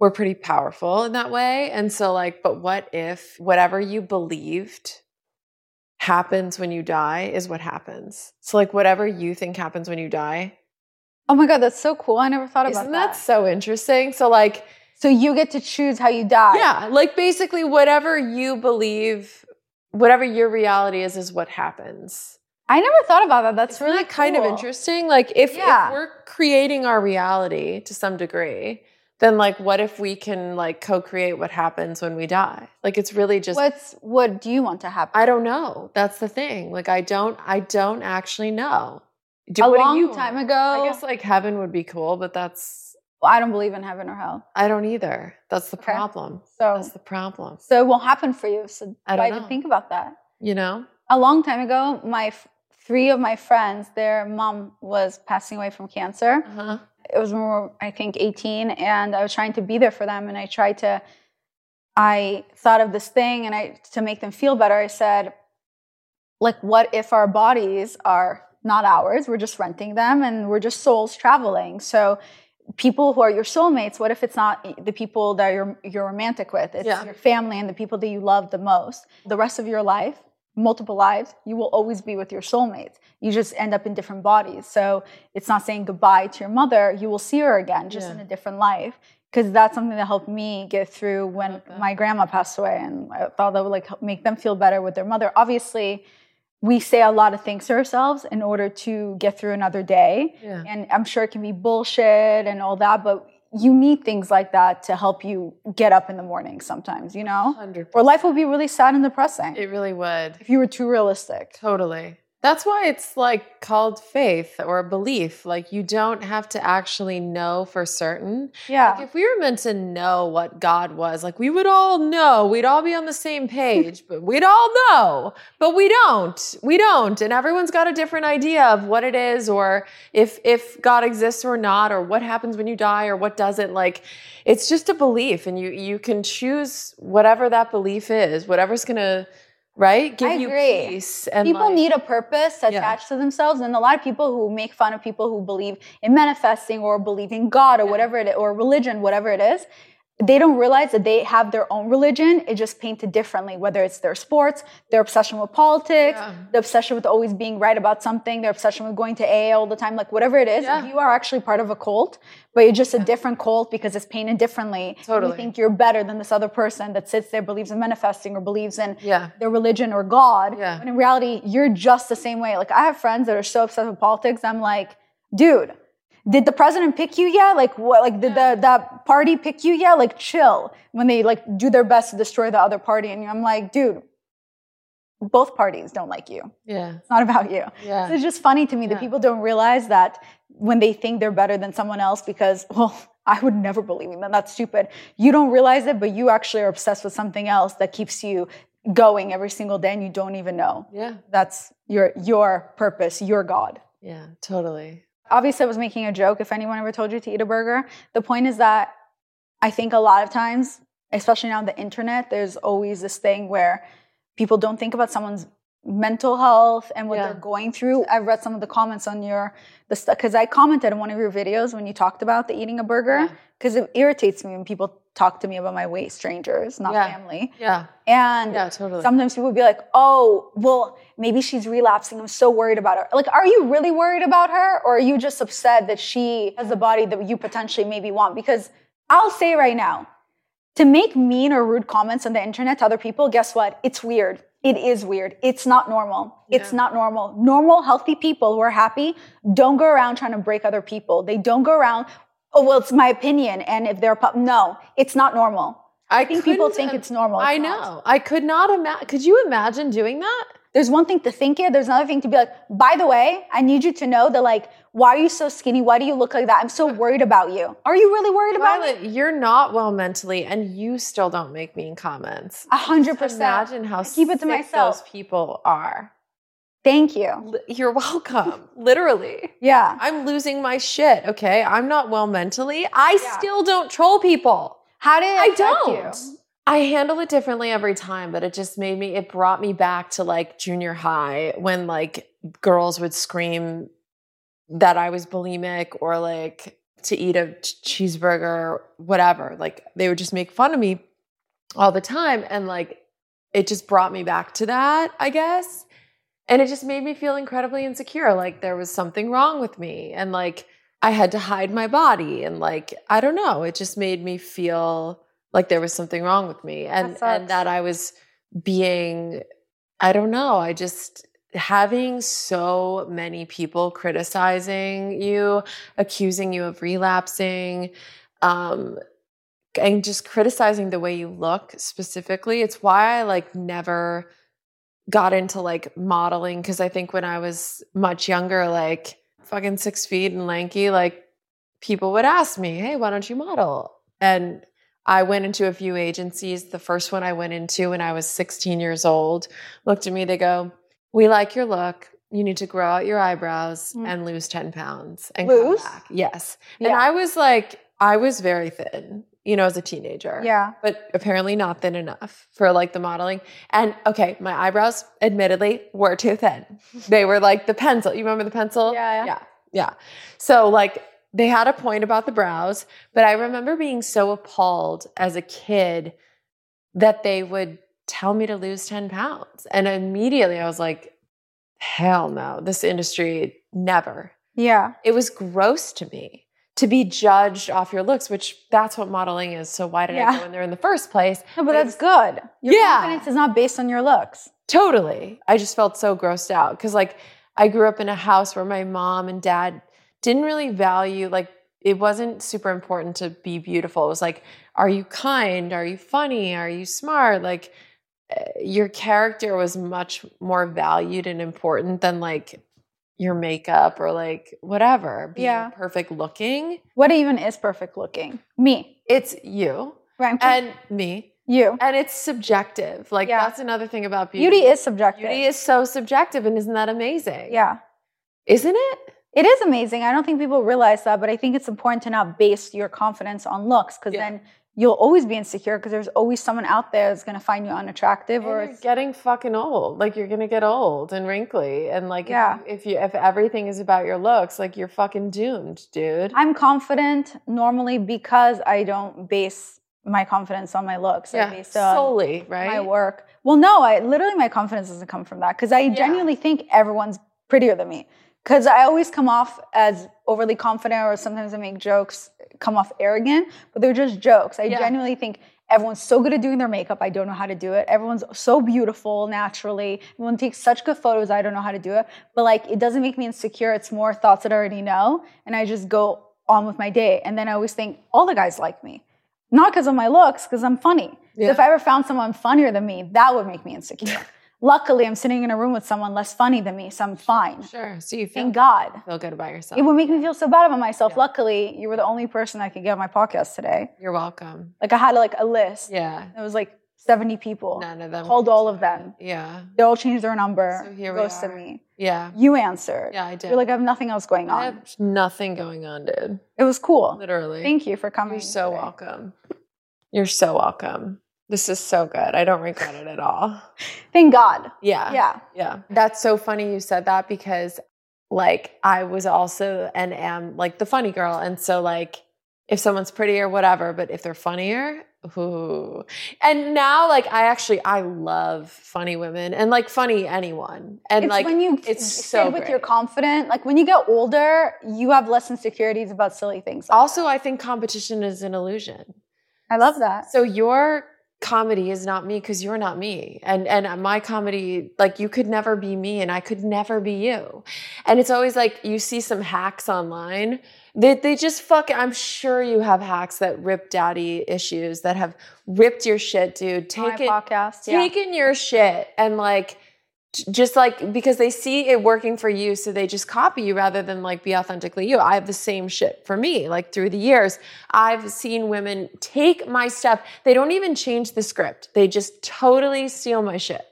We're pretty powerful in that way. And so like, but what if whatever you believed happens when you die is what happens? So like whatever you think happens when you die, Oh my god, that's so cool. I never thought about isn't that. that so interesting? So like So you get to choose how you die. Yeah, like basically whatever you believe, whatever your reality is, is what happens. I never thought about that. That's Isn't really that kind of interesting? Like if, Yeah. if we're creating our reality to some degree, then like what if we can like co-create what happens when we die? Like it's really just What's what do you want to happen? I don't know. That's the thing. Like I don't I don't actually know. Do, a long you time want? ago, I guess like heaven would be cool, but that's I don't believe in heaven or hell. I don't either. That's the Okay. problem. So, That's the problem. so it won't happen for you. So I why don't know. think about that? You know? A long time ago, my f- three of my friends, their mom was passing away from cancer. Uh-huh. It was when we were, I think, 18, and I was trying to be there for them. And I tried to, I thought of this thing, and I to make them feel better. I said, like, what if our bodies are not ours? We're just renting them, and we're just souls traveling. So people who are your soulmates what if it's not the people that you're you're romantic with it's Yeah. your family and the people that you love the most the rest of your life multiple lives you will always be with your soulmates. You just end up in different bodies. So it's not saying goodbye to your mother. You will see her again just Yeah. in a different life. Because that's something that helped me get through when my grandma passed away and i thought that would like help make them feel better with their mother. Obviously we say a lot of things to ourselves in order to get through another day. Yeah. and I'm sure it can be bullshit and all that, but you need things like that to help you get up in the morning sometimes, you know? 100%. Or life would be really sad and depressing It really would. if you were too realistic. Totally. That's why it's like called faith or belief. Like you don't have to actually know for certain. Yeah. Like if we were meant to know what God was, like we would all know, we'd all be on the same page, but we'd all know, but we don't. We don't. And everyone's got a different idea of what it is or if if God exists or not or what happens when you die or what doesn't. Like it's just a belief and you you can choose whatever that belief is, whatever's going to right? Give I you agree. peace and people like- need a purpose Yeah. attached to themselves and a lot of people who make fun of people who believe in manifesting or believe in god or whatever it is or religion whatever it is they don't realize that they have their own religion it just painted differently whether it's their sports their obsession with politics Yeah. the obsession with always being right about something their obsession with going to aa all the time like whatever it is Yeah. you are actually part of a cult but you're just a different cult because it's painted differently Totally. you think you're better than this other person that sits there believes in manifesting or believes in Yeah. their religion or God. Yeah. When in reality, you're just the same way. Like I have friends that are so obsessed with politics. I'm like, dude, did the president pick you yet? Like what? Like did the that party pick you yet? Like chill. When they like do their best to destroy the other party, and I'm like, dude, both parties don't like you. Yeah. It's not about you. Yeah. So it's just funny to me Yeah. that people don't realize that when they think they're better than someone else because, well, [LAUGHS] I would never believe in that. That's stupid. You don't realize it, but you actually are obsessed with something else that keeps you going every single day and you don't even know. Yeah. That's your your purpose, your God. Yeah. Totally. Obviously, I was making a joke. If anyone ever told you to eat a burger, the point is that I think a lot of times, especially now on the internet, there's always this thing where people don't think about someone's mental health and what Yeah. they're going through. I've read some of the comments on your the stuff because I commented in one of your videos when you talked about the eating a burger Yeah. because it irritates me when people talk to me about my weight, strangers, not Yeah. family. Yeah. And Yeah, totally. sometimes people be like, oh, well, maybe she's relapsing. I'm so worried about her. Like, are you really worried about her? Or are you just upset that she has the body that you potentially maybe want? Because I'll say right now, to make mean or rude comments on the internet to other people, guess what? It's weird. It is weird. It's not normal. It's not normal. Normal, healthy people who are happy don't go around trying to break other people. They don't go around, oh, well, it's my opinion. And if they're, pu-" no, it's not normal. I think people think it's normal. It's I not. know. I could not imagine. Could you imagine doing that? There's one thing to think it. There's another thing to be like, by the way, I need you to know that like, why are you so skinny? Why do you look like that? I'm so worried about you. Are you really worried about me? You're not well mentally, and you still don't make mean comments. A hundred percent. Imagine how I keep it to sick myself. those people are. Thank you. You're welcome. [LAUGHS] Literally. Yeah. I'm losing my shit, okay? I'm not well mentally. I Yeah. still don't troll people. How did it I don't. you? I handle it differently every time, but it just made me, it brought me back to like junior high when like girls would scream that I was bulimic or like to eat a ch- cheeseburger, whatever. Like they would just make fun of me all the time. And like it just brought me back to that, I guess. And it just made me feel incredibly insecure. Like there was something wrong with me. And like I had to hide my body. And like, I don't know, it just made me feel like there was something wrong with me. And That and that I was being, I don't know, I just having so many people criticizing you, accusing you of relapsing, um, and just criticizing the way you look specifically. It's why I like never got into like modeling because I think when I was much younger, like fucking six feet and lanky, like people would ask me, Hey, why don't you model? And I went into a few agencies. The first one I went into when I was 16 years old looked at me, they go, We like your look. You need to grow out your eyebrows Mm. and lose 10 pounds and Lose? come back. Yes. And I was like, I was very thin, you know, as a teenager Yeah. but apparently not thin enough for like the modeling. And okay, my eyebrows, admittedly, were too thin. They were like the pencil. You remember the pencil? Yeah, yeah. yeah, yeah. So like they had a point about the brows, but I remember being so appalled as a kid that they would tell me to lose ten pounds, and immediately I was like, hell no, this industry never Yeah. it was gross to me to be judged off your looks, which that's what modeling is. So why did I go in there in the first place? No, but that's good. Your Yeah. confidence is not based on your looks. Totally. I just felt so grossed out because like I grew up in a house where my mom and dad didn't really value like it wasn't super important to be beautiful. It was like, are you kind? Are you funny? Are you smart? Like uh, your character was much more valued and important than like your makeup or like whatever. Being Yeah. perfect looking. What even is perfect looking? Me. It's you Right. and me. you. And it's subjective. Like Yeah. that's another thing about beauty. Beauty is subjective. beauty is so subjective and isn't that amazing? yeah. Isn't it? It is amazing. I don't think people realize that, but I think it's important to not base your confidence on looks because Yeah. then you'll always be insecure because there's always someone out there that's going to find you unattractive And or you're it's, getting fucking old. Like you're gonna get old and wrinkly. And like Yeah. if, you, if you if everything is about your looks, like you're fucking doomed, dude. I'm confident normally because I don't base my confidence on my looks. I yeah. base Solely, right? my work. Well, no, I literally my confidence doesn't come from that because I genuinely think everyone's prettier than me. Because I always come off as overly confident, or sometimes I make jokes come off arrogant, but they're just jokes. I Yeah. genuinely think everyone's so good at doing their makeup. I don't know how to do it. Everyone's so beautiful naturally. Everyone takes such good photos. I don't know how to do it. But like, it doesn't make me insecure. It's more thoughts that I already know, and I just go on with my day. And then I always think all the guys like me, not because of my looks, because I'm funny. So if I ever found someone funnier than me, that would make me insecure. Luckily, I'm sitting in a room with someone less funny than me, so I'm fine. Sure. So you feel, Thank God. feel good about yourself. It would make me feel so bad about myself. Luckily, you were the only person I could get on my podcast today. You're welcome. Like I had like a list. Yeah. It was like 70 people. None of them Called all of them. Yeah. They all changed their number. So here we ghosted are. me. Yeah. You answered. Yeah, I did. You're like, I have nothing else going on. I have nothing going on, dude. It was cool. Literally. Thank you for coming. You're so today. welcome. You're so welcome. This is so good. I don't regret it at all. [LAUGHS] Thank God. Yeah. Yeah. Yeah. That's so funny you said that because like I was also and am like the funny girl. And so like if someone's pretty or whatever, but if they're funnier, ooh. And now like I actually I love funny women and like funny anyone. And it's like when you it's so with great. your confident. Like when you get older, you have less insecurities about silly things. also I think competition is an illusion. I love that. So your comedy is not me because you're not me and and my comedy like you could never be me and i could never be you and it's always like you see some hacks online they, they just fuck i'm sure you have hacks that rip daddy issues that have ripped your shit dude taken podcast. Yeah. taken your shit and like just like because they see it working for you so they just copy you rather than like be authentically you. I have the same shit for me like through the years. I've seen women take my stuff. They don't even change the script. They just totally steal my shit.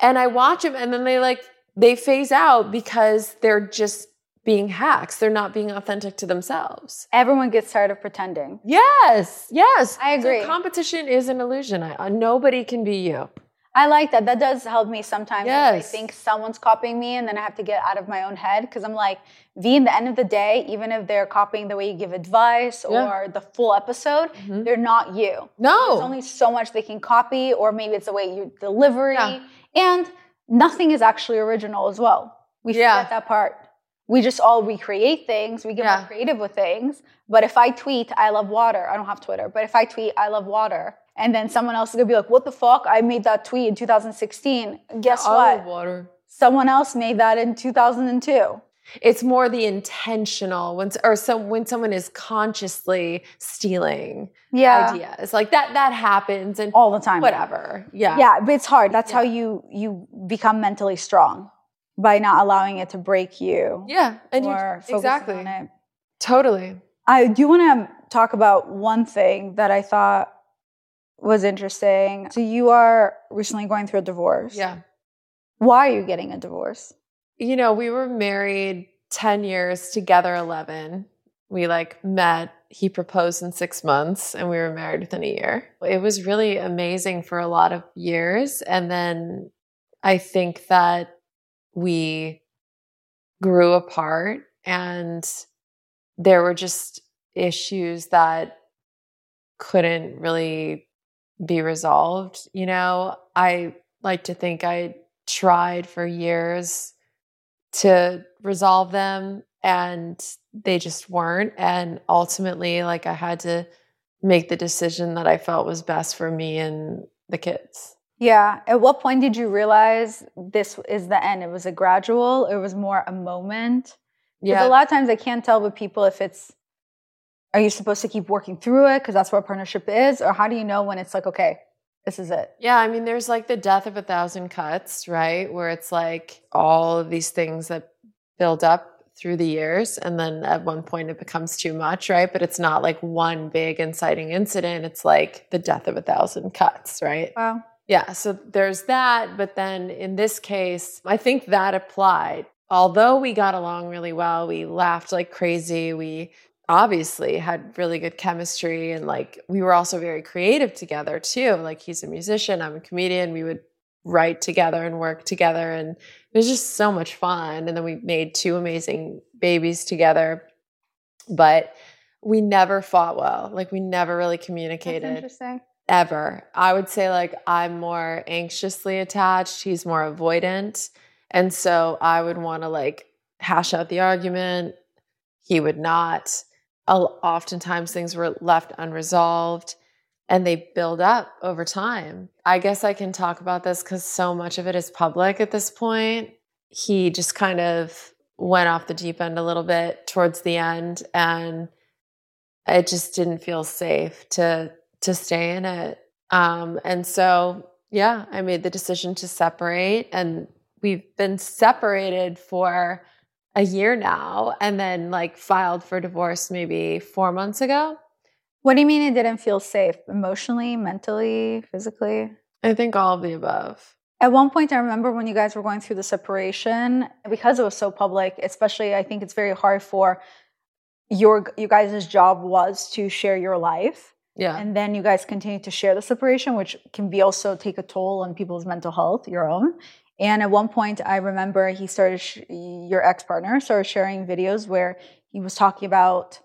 And i watch them and then they like they phase out because they're just being hacks. They're not being authentic to themselves. Everyone gets tired of pretending. yes. Yes. I agree. so competition is an illusion. I, uh, nobody can be you I like that. That does help me sometimes. if I think someone's copying me and then I have to get out of my own head because I'm like, V, in the end of the day, even if they're copying the way you give advice Yeah. or the full episode, mm-hmm. they're not you. no There's only so much they can copy, or maybe it's the way you delivery. Yeah. And nothing is actually original as well. We Yeah. forget that part. We just all recreate things. We get Yeah. more creative with things. But if I tweet, I love water, I don't have Twitter, but if I tweet, I love water, and then someone else is gonna be like, what the fuck? I made that tweet in 2016. Guess I what? water someone else made that in 2002. It's more the intentional when or some when someone is consciously stealing Yeah. ideas like that that happens and All the time. whatever. Yeah. Yeah, but it's hard. That's how you you become mentally strong by not allowing it to break you. Yeah. And you exactly. on it. Totally. I do want to talk about one thing that I thought was interesting. So you are recently going through a divorce. Yeah. Why are you getting a divorce? You know, we were married 10 years, together 11. We like met, he proposed in 6 months and we were married within a year. It was really amazing for a lot of years and then I think that we grew apart and there were just issues that couldn't really be resolved. You know, I like to think I tried for years to resolve them and they just weren't. And ultimately, like, I had to make the decision that I felt was best for me and the kids. Yeah. At what point did you realize this is the end? It was a gradual, it was more a moment. Because a lot of times I can't tell with people if it's, are you supposed to keep working through it? Because that's what a partnership is. Or how do you know when it's like, okay, this is it? Yeah, I mean, there's like the death of a thousand cuts, right? Where it's like all of these things that build up through the years. And then at one point it becomes too much, right? But it's not like one big inciting incident. It's like the death of a thousand cuts, right? Wow. Yeah, so there's that. But then in this case, I think that applied. Although we got along really well, we laughed like crazy. We obviously had really good chemistry and like we were also very creative together too. Like he's a musician, I'm a comedian. We would write together and work together and it was just so much fun. And then we made two amazing babies together. But we never fought well. Like we never really communicated interesting. ever. I would say like I'm more anxiously attached, he's more avoidant. And so I would want to like hash out the argument. He would not. Oftentimes things were left unresolved and they build up over time. I guess I can talk about this because so much of it is public at this point. He just kind of went off the deep end a little bit towards the end and it just didn't feel safe to to stay in it. Um, and so, yeah, I made the decision to separate, and we've been separated for a year now, and then like filed for divorce maybe four months ago. What do you mean it didn't feel safe? Emotionally, mentally, physically? I think all of the above. At one point, I remember when you guys were going through the separation, because it was so public, especially, I think it's very hard for your you guys' job was to share your life. Yeah. And then you guys continue to share the separation, which can be also take a toll on people's mental health, your own. And at one point, I remember he started, sh- your ex partner started sharing videos where he was talking about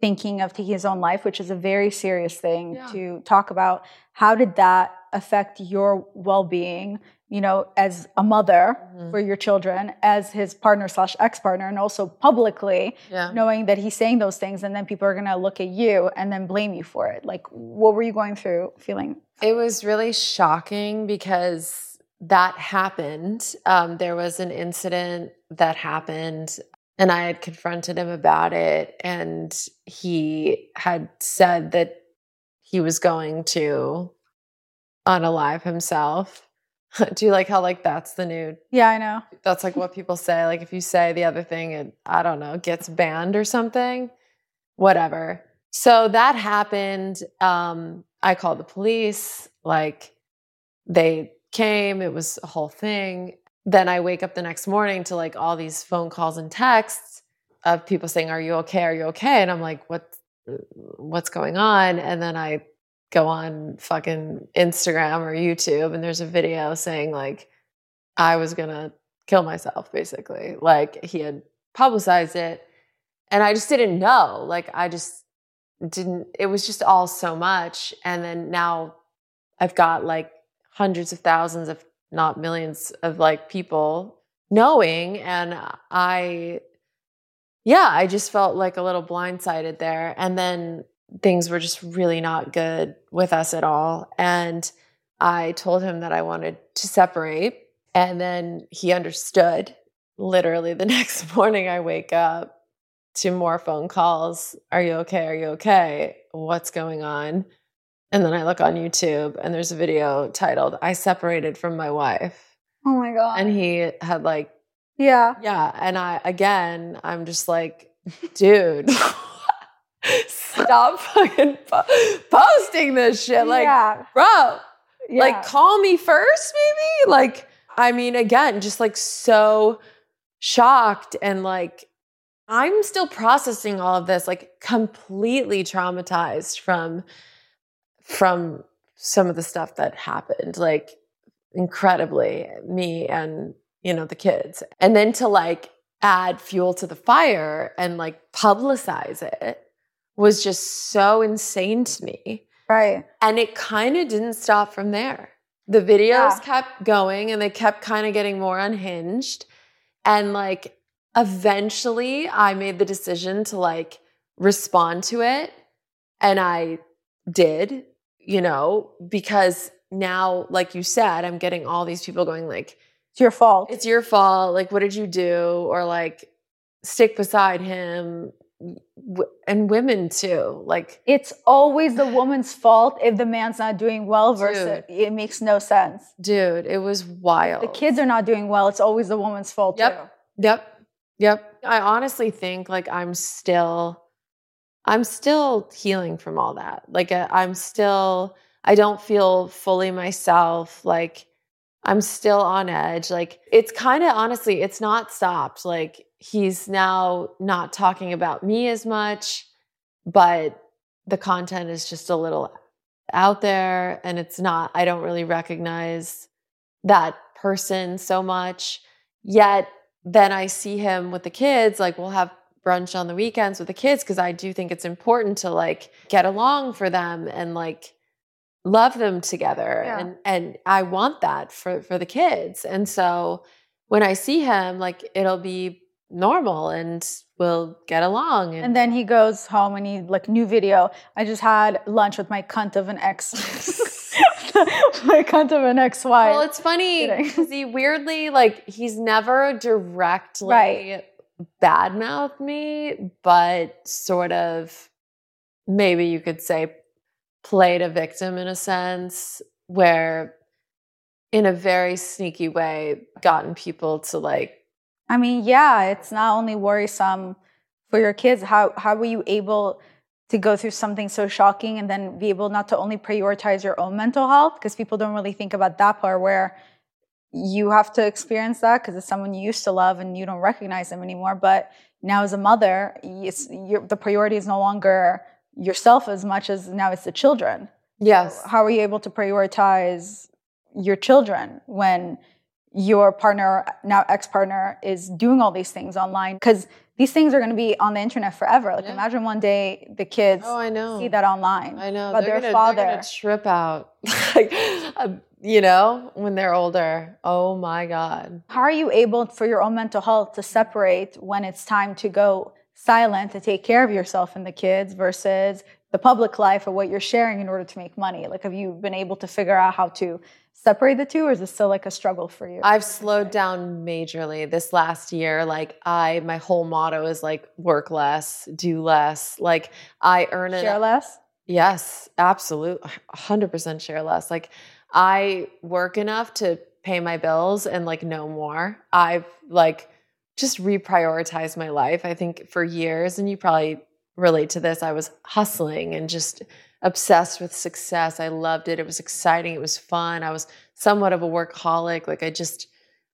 thinking of taking his own life, which is a very serious thing Yeah. to talk about. How did that affect your well being, you know, as a mother Mhm. for your children, as his partner slash ex partner, and also publicly? yeah. knowing that he's saying those things and then people are going to look at you and then blame you for it like what were you going through feeling It was really shocking because that happened. Um, there was an incident that happened, and I had confronted him about it, and he had said that he was going to unalive himself. [LAUGHS] Do you like how like that's the new yeah i know that's like what people say. Like if you say the other thing, it I don't know, gets banned or something. Whatever. So that happened. Um, I called the police. Like they came. It was a whole thing. Then I wake up the next morning to like all these phone calls and texts of people saying, "Are you okay? Are you okay?" And I'm like, "What? What's going on?" And then I go on fucking Instagram or YouTube, and there's a video saying like I was gonna kill myself, basically. Like he had publicized it, and I just didn't know. Like I just didn't. It was just all so much, and then now I've got like hundreds of thousands, if not millions, of like people knowing, and I, yeah, I just felt like a little blindsided there, and then things were just really not good with us at all, and I told him that I wanted to separate And then he understood. Literally the [LAUGHS] next morning, I wake up to more phone calls. Are you okay? Are you okay? What's going on? And then I look on YouTube and there's a video titled, I separated from my wife. Oh my god. And he had like, yeah. yeah. And I, again, I'm just like, dude, [LAUGHS] stop fucking po- posting this shit. Like, yeah. bro, yeah. like call me first, maybe? Like, I mean, again, just like so shocked and like, I'm still processing all of this, like completely traumatized from from some of the stuff that happened, like incredibly me and you know the kids. And then to like add fuel to the fire and like publicize it was just so insane to me. right. And it kind of didn't stop from there. The videos Yeah. kept going and they kept kind of getting more unhinged. And like eventually I made the decision to like respond to it. And I did, you know, because now, like you said, I'm getting all these people going like, It's your fault. it's your fault. Like, what did you do? Or like, stick beside him. And women too. Like, it's always the woman's fault if the man's not doing well versus Dude. it makes no sense. dude, it was wild. The kids are not doing well, it's always the woman's fault Yep. too. Yep. Yep. I honestly think like I'm still I'm still healing from all that. Like I- I'm still I don't feel fully myself. Like I'm still on edge. Like it's kind of honestly it's not stopped. Like he's now not talking about me as much, but the content is just a little out there and it's not I don't really recognize that person so much. Yet then I see him with the kids, like we'll have brunch on the weekends with the kids because I do think it's important to like get along for them and like love them together Yeah. and and I want that for for the kids. And so when I see him like it'll be normal and we'll get along and, And then he goes home and he like new video. I just had lunch with my cunt of an ex. [LAUGHS] my cunt of an ex-wife. Well, it's funny because he weirdly like he's never directly Right. Badmouthed me, but sort of maybe you could say played a victim in a sense where in a very sneaky way gotten people to like I mean, yeah, it's not only worrisome for your kids. How how were you able to go through something so shocking and then be able not to only prioritize your own mental health because people don't really think about that part where you have to experience that because it's someone you used to love and you don't recognize them anymore. But now as a mother, the priority is no longer yourself as much as now it's the children. yes How are you able to prioritize your children when your partner, now ex partner, is doing all these things online? Because these things are going to be on the internet forever. Like, Yeah. imagine one day the kids oh I know see that online I know But they're their gonna, father. they're gonna trip out [LAUGHS] like you know when they're older oh my god How are you able, for your own mental health, to separate when it's time to go silent to take care of yourself and the kids versus the public life or what you're sharing in order to make money? Like, have you been able to figure out how to separate the two, or is this still like a struggle for you? I've slowed down majorly this last year. Like I, my whole motto is like work less, do less. Like I earn it. Share less? Yes, absolute, hundred percent share less. Like I work enough to pay my bills and like no more. I've like just reprioritized my life. I think for years, and you probably relate to this. I was hustling and just obsessed with success. I loved it. It was exciting. It was fun. I was somewhat of a workaholic. Like I just,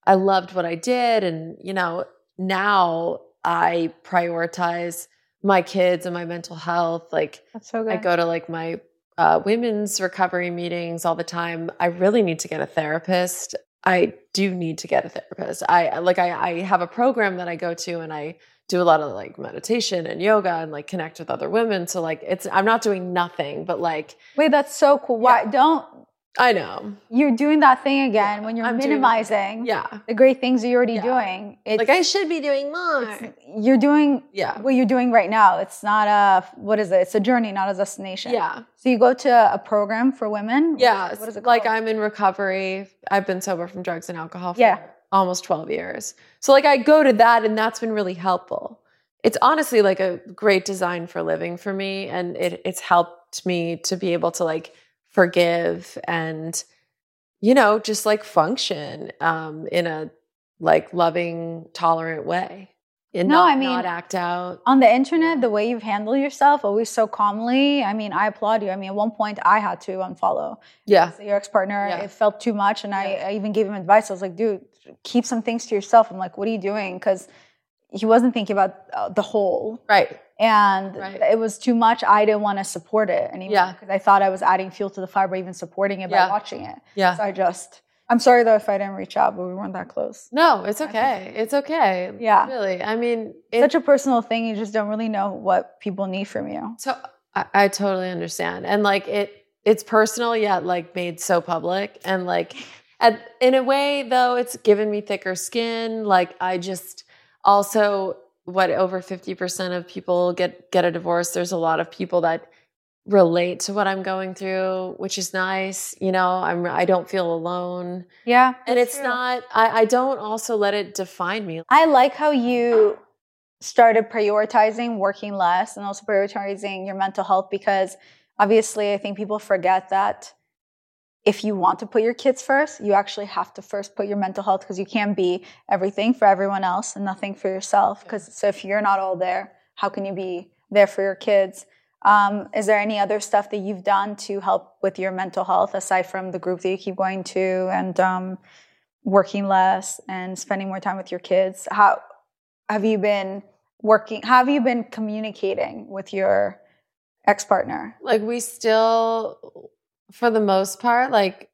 I loved what I did. And, you know, now I prioritize my kids and my mental health. Like That's so good. I go to like my uh, women's recovery meetings all the time. I really need to get a therapist. I do need to get a therapist. I like I, I have a program that I go to and I do a lot of like meditation and yoga and like connect with other women. So like it's I'm not doing nothing, but like Wait, that's so cool. Why Yeah. don't I know. You're doing that thing again when you're I'm minimizing Yeah. the great things you're already Yeah. doing. It's, like I should be doing more. you're doing Yeah. what you're doing right now. It's not a what is it? It's a journey, not a destination. Yeah. So you go to a program for women. Yeah. What is it like? I'm in recovery. I've been sober from drugs and alcohol for Yeah. almost 12 years. So like I go to that and that's been really helpful. It's honestly like a great design for living for me and it it's helped me to be able to like forgive and you know just like function um in a like loving tolerant way and No, not, I mean- not act out. on the internet, the way you've handled yourself, always so calmly. I mean, I applaud you. I mean, at one point, I had to unfollow Yeah. your ex partner. Yeah. It felt too much, and I, I even gave him advice. I was like, dude, keep some things to yourself. I'm like, what are you doing? Because he wasn't thinking about uh, the whole, Right. And Right. it was too much. I didn't want to support it anymore Yeah. because I thought I was adding fuel to the fire by even supporting it Yeah. by watching it. Yeah. So I just, I'm sorry though if I didn't reach out, but we weren't that close. No, it's okay. It's okay. Yeah. Really. I mean, it, Such a personal thing. You just don't really know what people need from you. So I, I totally understand, and like it, it's personal yet like made so public, and like, at, in a way though, it's given me thicker skin. Like I just also what over fifty percent of people get get a divorce. There's a lot of people that relate to what I'm going through, which is nice. You know, I'm I don't feel alone, Yeah. and it's true. not. I, I don't also let it define me. I like how you started prioritizing working less and also prioritizing your mental health because obviously I think people forget that if you want to put your kids first, you actually have to first put your mental health because you can't be everything for everyone else and nothing for yourself. Because so if you're not all there, how can you be there for your kids? Um, is there any other stuff that you've done to help with your mental health aside from the group that you keep going to and um, working less and spending more time with your kids? How have you been working? How have you been communicating with your ex partner? like we still for the most part like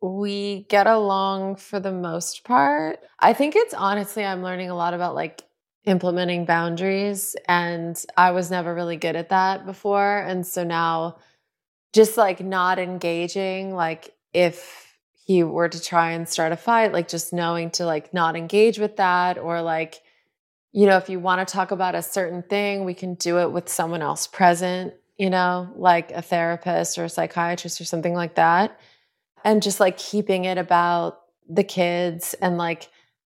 we get along for the most part. I think it's honestly i'm learning a lot about like implementing boundaries and i was never really good at that before and so now just like not engaging like if he were to try and start a fight like just knowing to like not engage with that or like you know if you want to talk about a certain thing we can do it with someone else present you know like a therapist or a psychiatrist or something like that and just like keeping it about the kids and like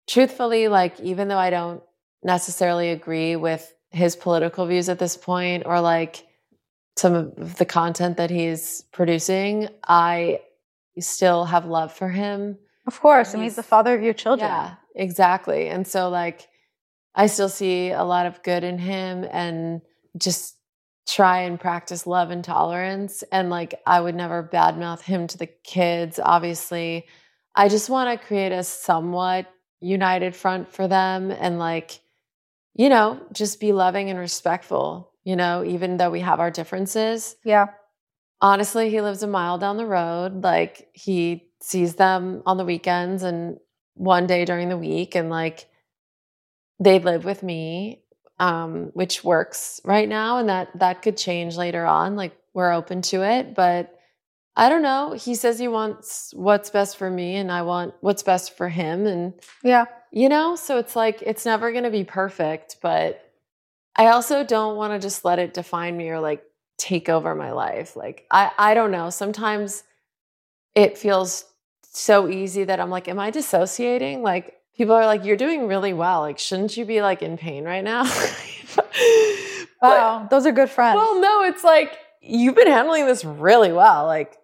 truthfully like even though i don't necessarily agree with his political views at this point or like some of the content that he's producing i still have love for him Of course, And, mean, he's the father of your children. yeah, exactly. And so like I still see a lot of good in him and just try and practice love and tolerance and like I would never badmouth him to the kids obviously. I just want to create a somewhat united front for them and like you know, just be loving and respectful, you know, even though we have our differences Yeah. honestly, he lives a mile down the road. Like he sees them on the weekends and one day during the week, and like they live with me, um, which works right now, and that that could change later on. Like we're open to it, but I don't know. He says he wants what's best for me, and I want what's best for him, and Yeah. you know, so it's like it's never going to be perfect, but I also don't want to just let it define me or like take over my life. Like I I don't know, sometimes it feels so easy that I'm like am I dissociating? Like people are like you're doing really well. Like shouldn't you be like in pain right now? [LAUGHS] Wow. Those are good friends. well, no, it's like you've been handling this really well. Like,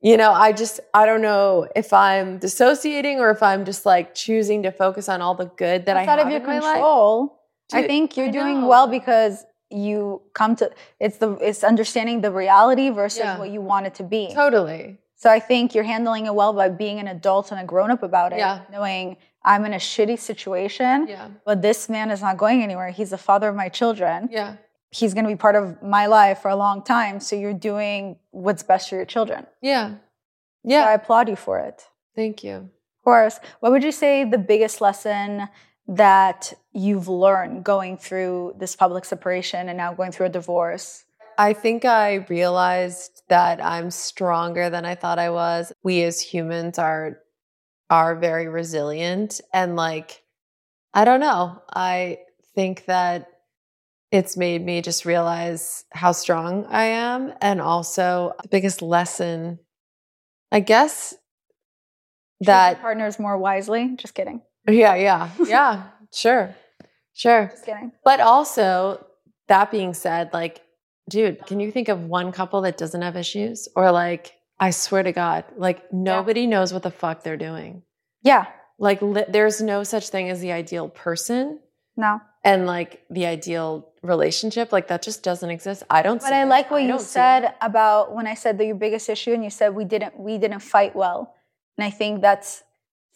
you know, I just I don't know if I'm dissociating or if I'm just like choosing to focus on all the good that That's I out have of your in my life. control. I think you're I doing well because you come to it's the it's understanding the reality versus Yeah. what you want it to be. Totally. So I think you're handling it well by being an adult and a grown up about it. Yeah. Knowing I'm in a shitty situation, Yeah. but this man is not going anywhere. He's the father of my children. Yeah. He's going to be part of my life for a long time. So you're doing what's best for your children. Yeah. Yeah. So I applaud you for it. Thank you. Of course. What would you say the biggest lesson that you've learned going through this public separation and now going through a divorce? I think I realized that I'm stronger than I thought I was. We as humans are are very resilient and like I don't know. I think that it's made me just realize how strong I am and also the biggest lesson I guess that partners more wisely. Just kidding. yeah, yeah. [LAUGHS] Yeah, sure. Sure. Just kidding. But also, that being said, like, dude, can you think of one couple that doesn't have issues? Or like, I swear to God, like nobody knows what the fuck they're doing. Yeah. Like, li- there's no such thing as the ideal person No. and like the ideal relationship. Like, that just doesn't exist. I don't. But I it. like what you said about when I said that your biggest issue, and you said we didn't we didn't fight well, and I think that's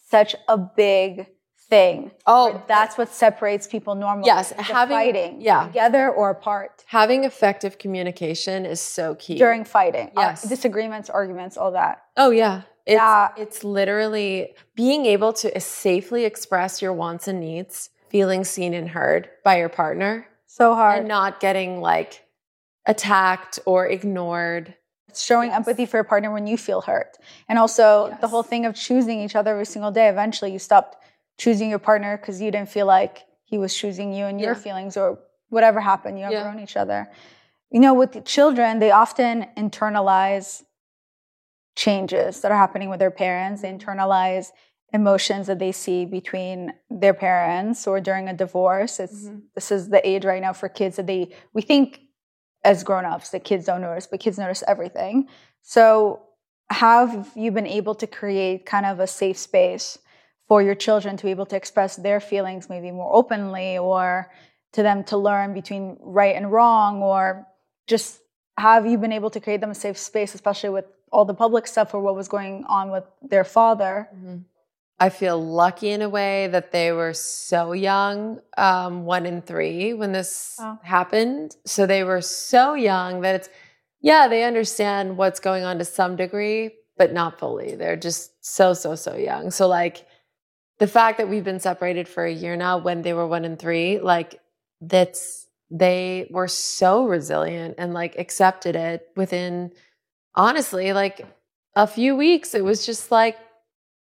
such a big thing. Oh, That's what separates people normally. Yes, having- fighting, yeah. together or apart having effective communication is so key. during fighting. Yes. disagreements, arguments, all that. Oh yeah. It's Yeah. it's literally being able to safely express your wants and needs, feeling seen and heard by your partner, So hard. and not getting like attacked or ignored. It's showing Yes. empathy for your partner when you feel hurt. And also the whole thing of choosing each other every single day. Eventually you stopped choosing your partner because you didn't feel like he was choosing you and your Yeah. feelings or whatever happened. You Yeah. each other. You know, with the children, they often internalize changes that are happening with their parents. They internalize emotions that they see between their parents or during a divorce. It's Mhm. this is the age right now for kids that they we think as grown-ups that kids don't notice, but kids notice everything. So have you been able to create kind of a safe space for your children to be able to express their feelings maybe more openly or to them to learn between right and wrong or just have you been able to create them a safe space especially with all the public stuff or what was going on with their father I feel lucky in a way that they were so young, um, one and three, when this Oh. happened. So they were so young that it's, yeah, they understand what's going on to some degree, but not fully. They're just so, so, so young. So, like, the fact that we've been separated for a year now when they were one and three, like, that's, they were so resilient and like accepted it within, honestly, like a few weeks. It was just like,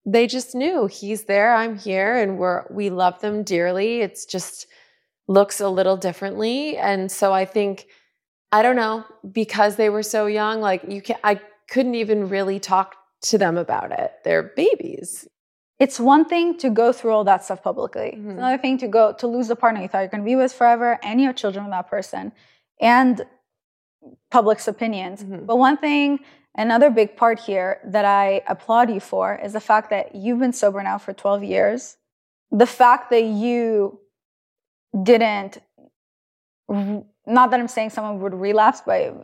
they just knew he's there, I'm here, and we're we love them dearly. It's just looks a little differently. And so I think, I don't know, because they were so young, like you can I couldn't even really talk to them about it. They're babies. It's one thing to go through all that stuff publicly. Mhm. It's another thing to go to lose a partner you thought you're going to be with forever, and you have children with that person, and public's opinions. Mhm. But one thing, another big part here that I applaud you for is the fact that you've been sober now for 12 years. The fact that you didn't, not that I'm saying someone would relapse, but you,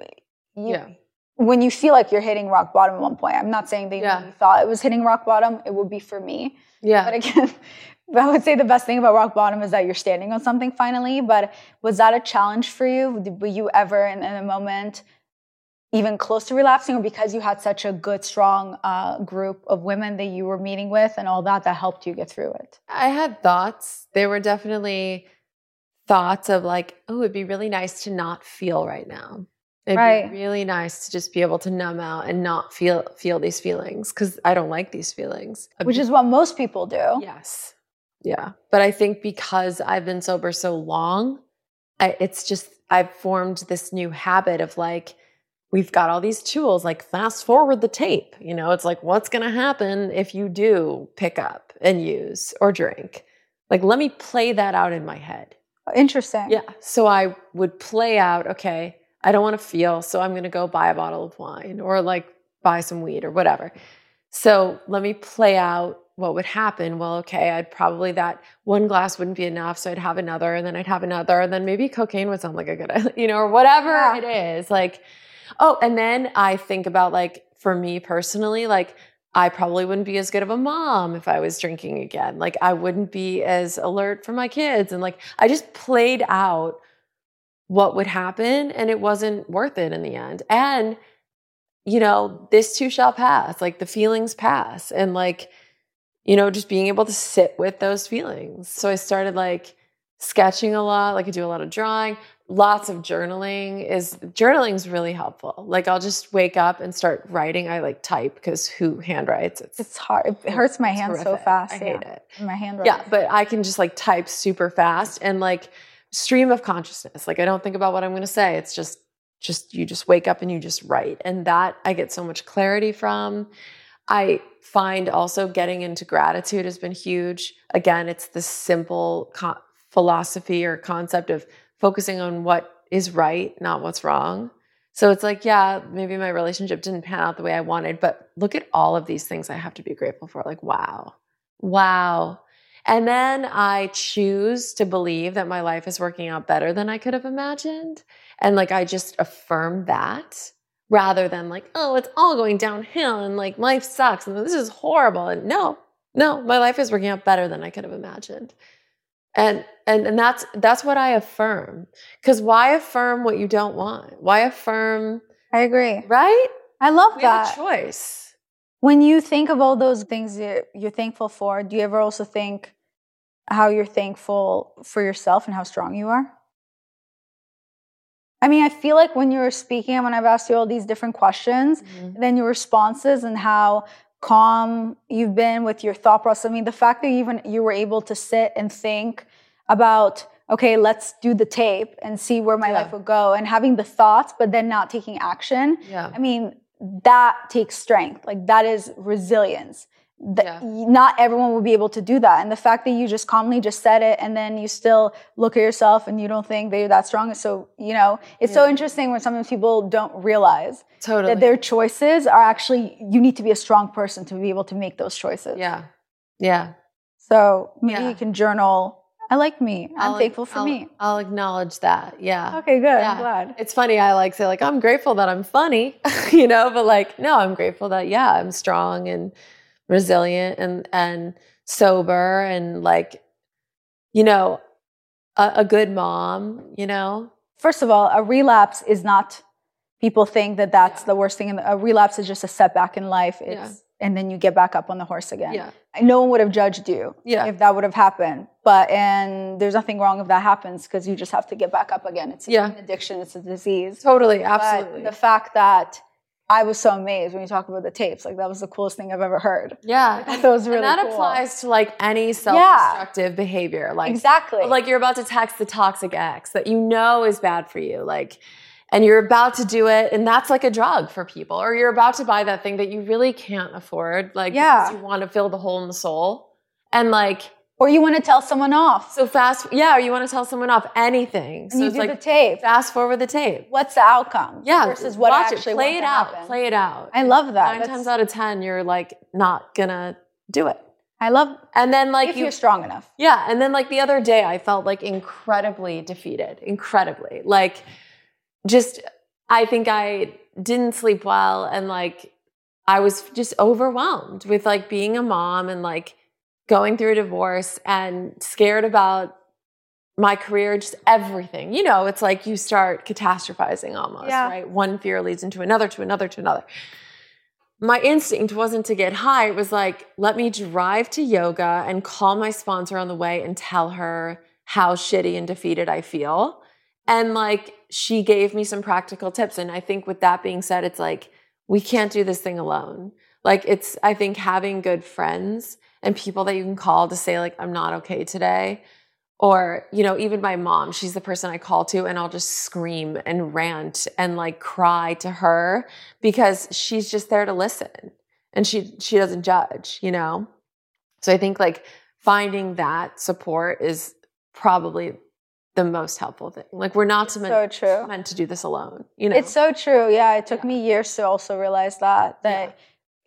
Yeah. When you feel like you're hitting rock bottom at one point, I'm not saying that Yeah. you thought it was hitting rock bottom, it would be for me. Yeah. But again, [LAUGHS] I would say the best thing about rock bottom is that you're standing on something finally. But was that a challenge for you? Were you ever in, in a moment even close to relapsing, or because you had such a good, strong uh, group of women that you were meeting with and all that that helped you get through it? I had thoughts. There were definitely thoughts of like, oh, it'd be really nice to not feel right now. It'd Right. be really nice to just be able to numb out and not feel feel these feelings because I don't like these feelings. Which is what most people do. Yes. Yeah. But I think because I've been sober so long, I, it's just, I've formed this new habit of like, we've got all these tools, like fast forward the tape. You know, it's like, what's going to happen if you do pick up and use or drink? Like, let me play that out in my head. Interesting. Yeah. So I would play out, okay, I don't want to feel, so I'm going to go buy a bottle of wine or like buy some weed or whatever. So let me play out what would happen. Well, okay, I'd probably that one glass wouldn't be enough, so I'd have another, and then I'd have another, and then maybe cocaine would sound like a good, [LAUGHS] you know, or whatever Yeah. it is. Like, oh, and then I think about like for me personally, like I probably wouldn't be as good of a mom if I was drinking again. Like I wouldn't be as alert for my kids, and like I just played out what would happen, and it wasn't worth it in the end. And you know, this too shall pass. Like the feelings pass, and like you know, just being able to sit with those feelings. So I started like sketching a lot, like I do a lot of drawing. lots of journaling is journaling's really helpful. Like I'll just wake up and start writing. I like type because who handwrites? It's It's hard. It hurts my It's hands so fast. I hate yeah. it. My handwriting. yeah, but I can just like type super fast and like stream of consciousness. Like I don't think about what I'm going to say. It's just just you just wake up and you just write and that I get so much clarity from. I find also getting into gratitude has been huge. Again, it's the simple co- philosophy or concept of focusing on what is right, not what's wrong. So it's like, yeah, maybe my relationship didn't pan out the way I wanted, but look at all of these things I have to be grateful for. Like, wow, wow. And then I choose to believe that my life is working out better than I could have imagined. And like, I just affirm that rather than like, oh, it's all going downhill and like life sucks and this is horrible. And no, no, my life is working out better than I could have imagined. And and and that's that's what I affirm. Cause why affirm what you don't want? Why affirm I agree. right? I love We that. a choice. When you think of all those things you're, you're thankful for, do you ever also think how you're thankful for yourself and how strong you are? I mean, I feel like when you were speaking, when I've asked you all these different questions, mm-hmm. then your responses and how calm you've been with your thought process. I mean, the fact that even you were able to sit and think about, okay, let's do the tape and see where my Yeah. life would go, and having the thoughts, but then not taking action. Yeah. I mean, that takes strength. Like that is resilience. That Yeah. Not everyone will be able to do that. And the fact that you just calmly just said it and then you still look at yourself and you don't think that you're that strong. So, you know, it's so interesting when sometimes people don't realize Totally. that their choices are actually, you need to be a strong person to be able to make those choices. yeah. Yeah. So maybe Yeah. you can journal. I like me. I'm I'll- thankful for I'll- me. I'll acknowledge that. Yeah. Okay, good. Yeah. I'm glad. It's funny. I like say like I'm grateful that I'm funny, [LAUGHS] you know, but like no, I'm grateful that yeah, I'm strong and resilient and and sober and like you know a, a good mom, you know. First of all, a relapse is not. People think that that's the worst thing. In the, a relapse is just a setback in life. It's Yeah. and then you get back up on the horse again. Yeah. No one would have judged you Yeah. if that would have happened. But and there's nothing wrong if that happens because you just have to get back up again. It's Yeah. an addiction. It's a disease. Totally, But absolutely. the fact that I was so amazed when you talk about the tapes, like that was the coolest thing I've ever heard. yeah. That was really and that cool. applies to like any self-destructive behavior. Like exactly. like you're about to text the toxic ex that you know is bad for you like and you're about to do it and that's like a drug for people or you're about to buy that thing that you really can't afford like Yeah. you want to fill the hole in the soul and like or you want to tell someone off. so fast yeah or you want to tell someone off anything and so you it's do like the tape. fast forward the tape What's the outcome? yeah Versus what watch actually it play it out happen. play it out I love that. nine That's- times out of ten you're like not gonna do it I love and then like if you you're strong enough. Yeah. And then like the other day, I felt like incredibly defeated, incredibly. Like just, I think I didn't sleep well. And like I was just overwhelmed with like being a mom and like going through a divorce and scared about my career, just everything. You know, it's like you start catastrophizing almost, Yeah. right? One fear leads into another, to another, to another my instinct wasn't to get high. It was like, let me drive to yoga and call my sponsor on the way and tell her how shitty and defeated I feel. And like, she gave me some practical tips. And I think with that being said, it's like, we can't do this thing alone. Like, it's, I think having good friends and people that you can call to say, like, I'm not okay today. Or, you know, even my mom, she's the person I call to, and I'll just scream and rant and like cry to her because she's just there to listen and she she doesn't judge, you know? So I think like finding that support is probably the most helpful thing. Like we're not So meant, true. meant to do this alone, you know? It's so true. Yeah, it took me years to also realize that that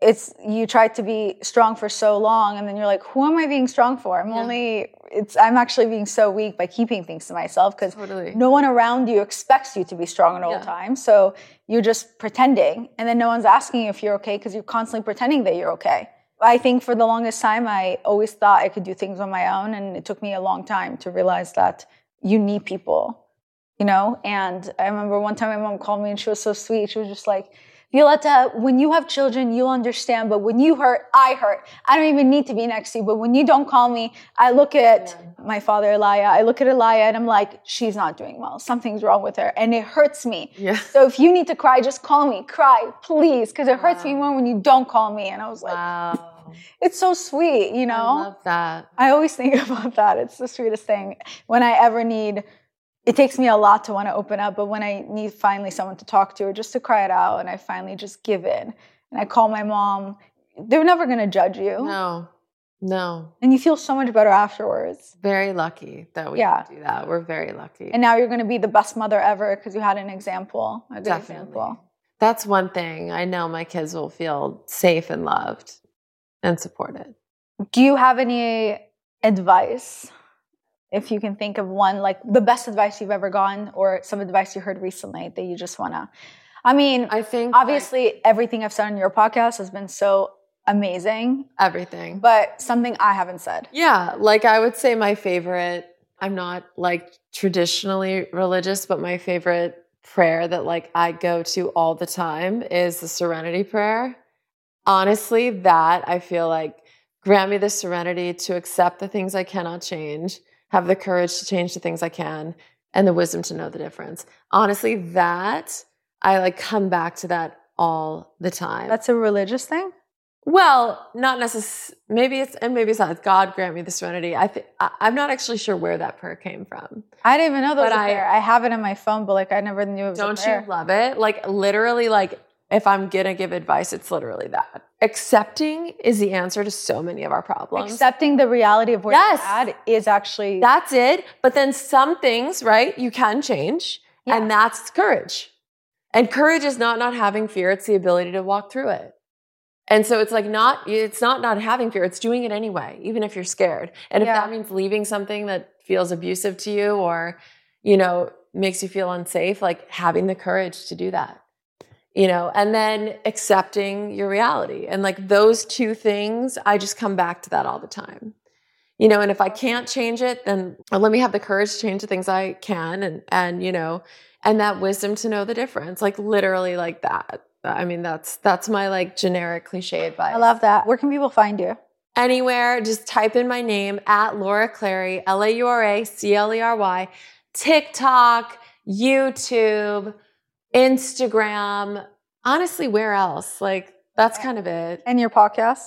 it's you try to be strong for so long and then you're like, who am I being strong for? I'm Yeah. only it's I'm actually being so weak by keeping things to myself because Totally. no one around you expects you to be strong at all Yeah. times. So you're just pretending and then no one's asking you if you're okay because you're constantly pretending that you're okay. I think for the longest time I always thought I could do things on my own and it took me a long time to realize that you need people you know and i remember one time my mom called me and she was so sweet she was just like Violetta, when you have children, you'll understand. But when you hurt, I hurt. I don't even need to be next to you. But when you don't call me, I look at my father, Elia. I look at Elia and I'm like, she's not doing well. Something's wrong with her. And it hurts me. Yeah. So if you need to cry, just call me. Cry, please. Because it hurts me more when you don't call me. And I was like, Wow. [LAUGHS] it's so sweet, you know? I love that. I always think [LAUGHS] about that. It's the sweetest thing. When I ever need, it takes me a lot to want to open up, but when I need finally someone to talk to or just to cry it out, and I finally just give in, and I call my mom, they're never going to judge you. No, no. And you feel so much better afterwards. Very lucky that we Yeah. can do that. We're very lucky. And now you're going to be the best mother ever because you had an example, a good Definitely. example. That's one thing. I know my kids will feel safe and loved and supported. Do you have any advice? If you can think of one, like the best advice you've ever gotten, or some advice you heard recently that you just want to. I mean, I think obviously everything I've said on your podcast has been so amazing, everything. but something I haven't said. Yeah, like I would say my favorite, I'm not like traditionally religious, but my favorite prayer that like I go to all the time is the serenity prayer. Honestly, that I feel like grant me the serenity to accept the things I cannot change, have the courage to change the things I can, and the wisdom to know the difference. Honestly, that I like come back to that all the time. That's a religious thing. Well, not necessarily. Maybe it's and maybe it's not. God grant me the serenity. I think I'm not actually sure where that prayer came from. I didn't even know that was a I- prayer. I have it in my phone, but like I never knew it was Don't you love it? Like literally, like if I'm gonna give advice, it's literally that. Accepting is the answer to so many of our problems. Accepting the reality of where Yes. you're at is actually That's it. But then some things, right? You can change, and that's courage. And courage is not not having fear; it's the ability to walk through it. And so it's like not it's not not having fear; it's doing it anyway, even if you're scared. And if that means leaving something that feels abusive to you, or you know makes you feel unsafe, like having the courage to do that. You know, and then accepting your reality. And like those two things, I just come back to that all the time you know and if i can't change it then let me have the courage to change the things i can and and you know and that wisdom to know the difference like literally like that i mean that's that's my like generic cliche advice I love that. Where can people find you? anywhere just type in my name at laura clery l-a-u-r-a-c-l-e-r-y tiktok youtube instagram honestly where else like that's kind of it And your podcast?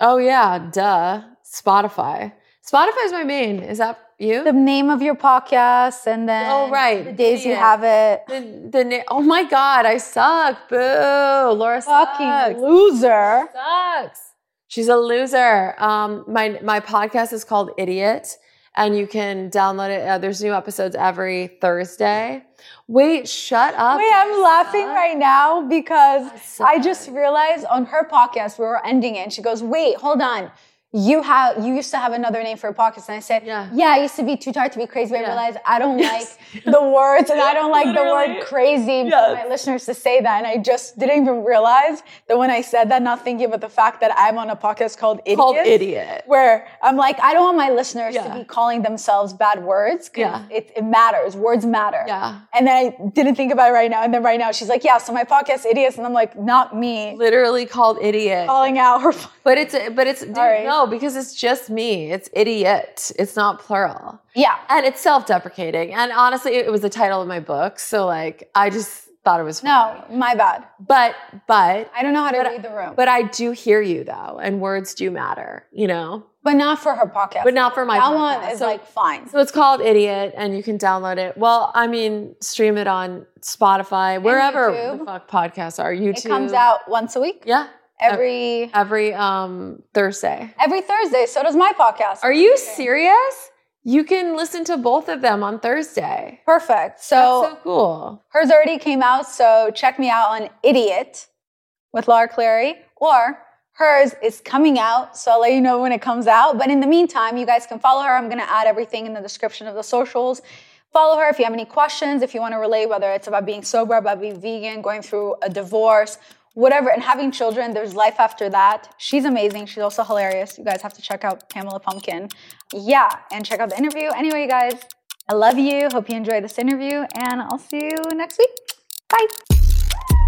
Oh yeah, duh. Spotify. Spotify is my main. Is that you? The name of your podcast and then Oh, right. the days you have it. the, the na- oh my god, I suck. Boo. Laura Fucking sucks. loser. sucks. She's a loser. Um, my my podcast is called Idiot, and you can download it. Uh, there's new episodes every Thursday. Wait, shut up. Wait, I'm laughing right now because. I just realized on her podcast we were ending it. And she goes, "Wait, hold on. You have you used to have another name for a podcast." And I said, Yeah. "Yeah, I used to be too tired to be crazy." But I realized I don't Yes. like the words, and I don't like the word crazy for my listeners to say that. And I just didn't even realize that when I said that, not thinking about the fact that I'm on a podcast called Idiot. Called Idiot. Where I'm like, I don't want my listeners to be calling themselves bad words because Yeah. it, it matters. Words matter. Yeah. And then I didn't think about it right now. And then right now she's like, yeah, so my podcast idiots. And I'm like, not me Literally called Idiot. calling out her. But it's but it's dude, Sorry. no because it's just me. It's idiot. It's not plural. Yeah. And it's self-deprecating. And honestly, it was the title of my book, so like I just thought it was funny. No, my bad. But but I don't know how to read the room. But, I do hear you though, and words do matter, you know. But not for her podcast. But not for my That podcast. one is So- like fine. So it's called Idiot, and you can download it. Well, I mean, stream it on Spotify, wherever YouTube. the fuck podcasts are. YouTube It comes out once a week. Yeah, Every every um Thursday. every Thursday. So does my podcast. Are you serious? You can listen to both of them on Thursday. Perfect. That's So, so cool. hers already came out. So check me out on Idiot with Laura Clery, or hers is coming out. So I'll let you know when it comes out. But in the meantime, you guys can follow her. I'm going to add everything in the description of the socials. Follow her if you have any questions, if you want to relate, whether it's about being sober, about being vegan, going through a divorce, whatever, and having children. There's life after that. She's amazing. She's also hilarious. You guys have to check out Pamela Pumpkin. Yeah, and check out the interview. Anyway, you guys, I love you. Hope you enjoyed this interview, and I'll see you next week. Bye.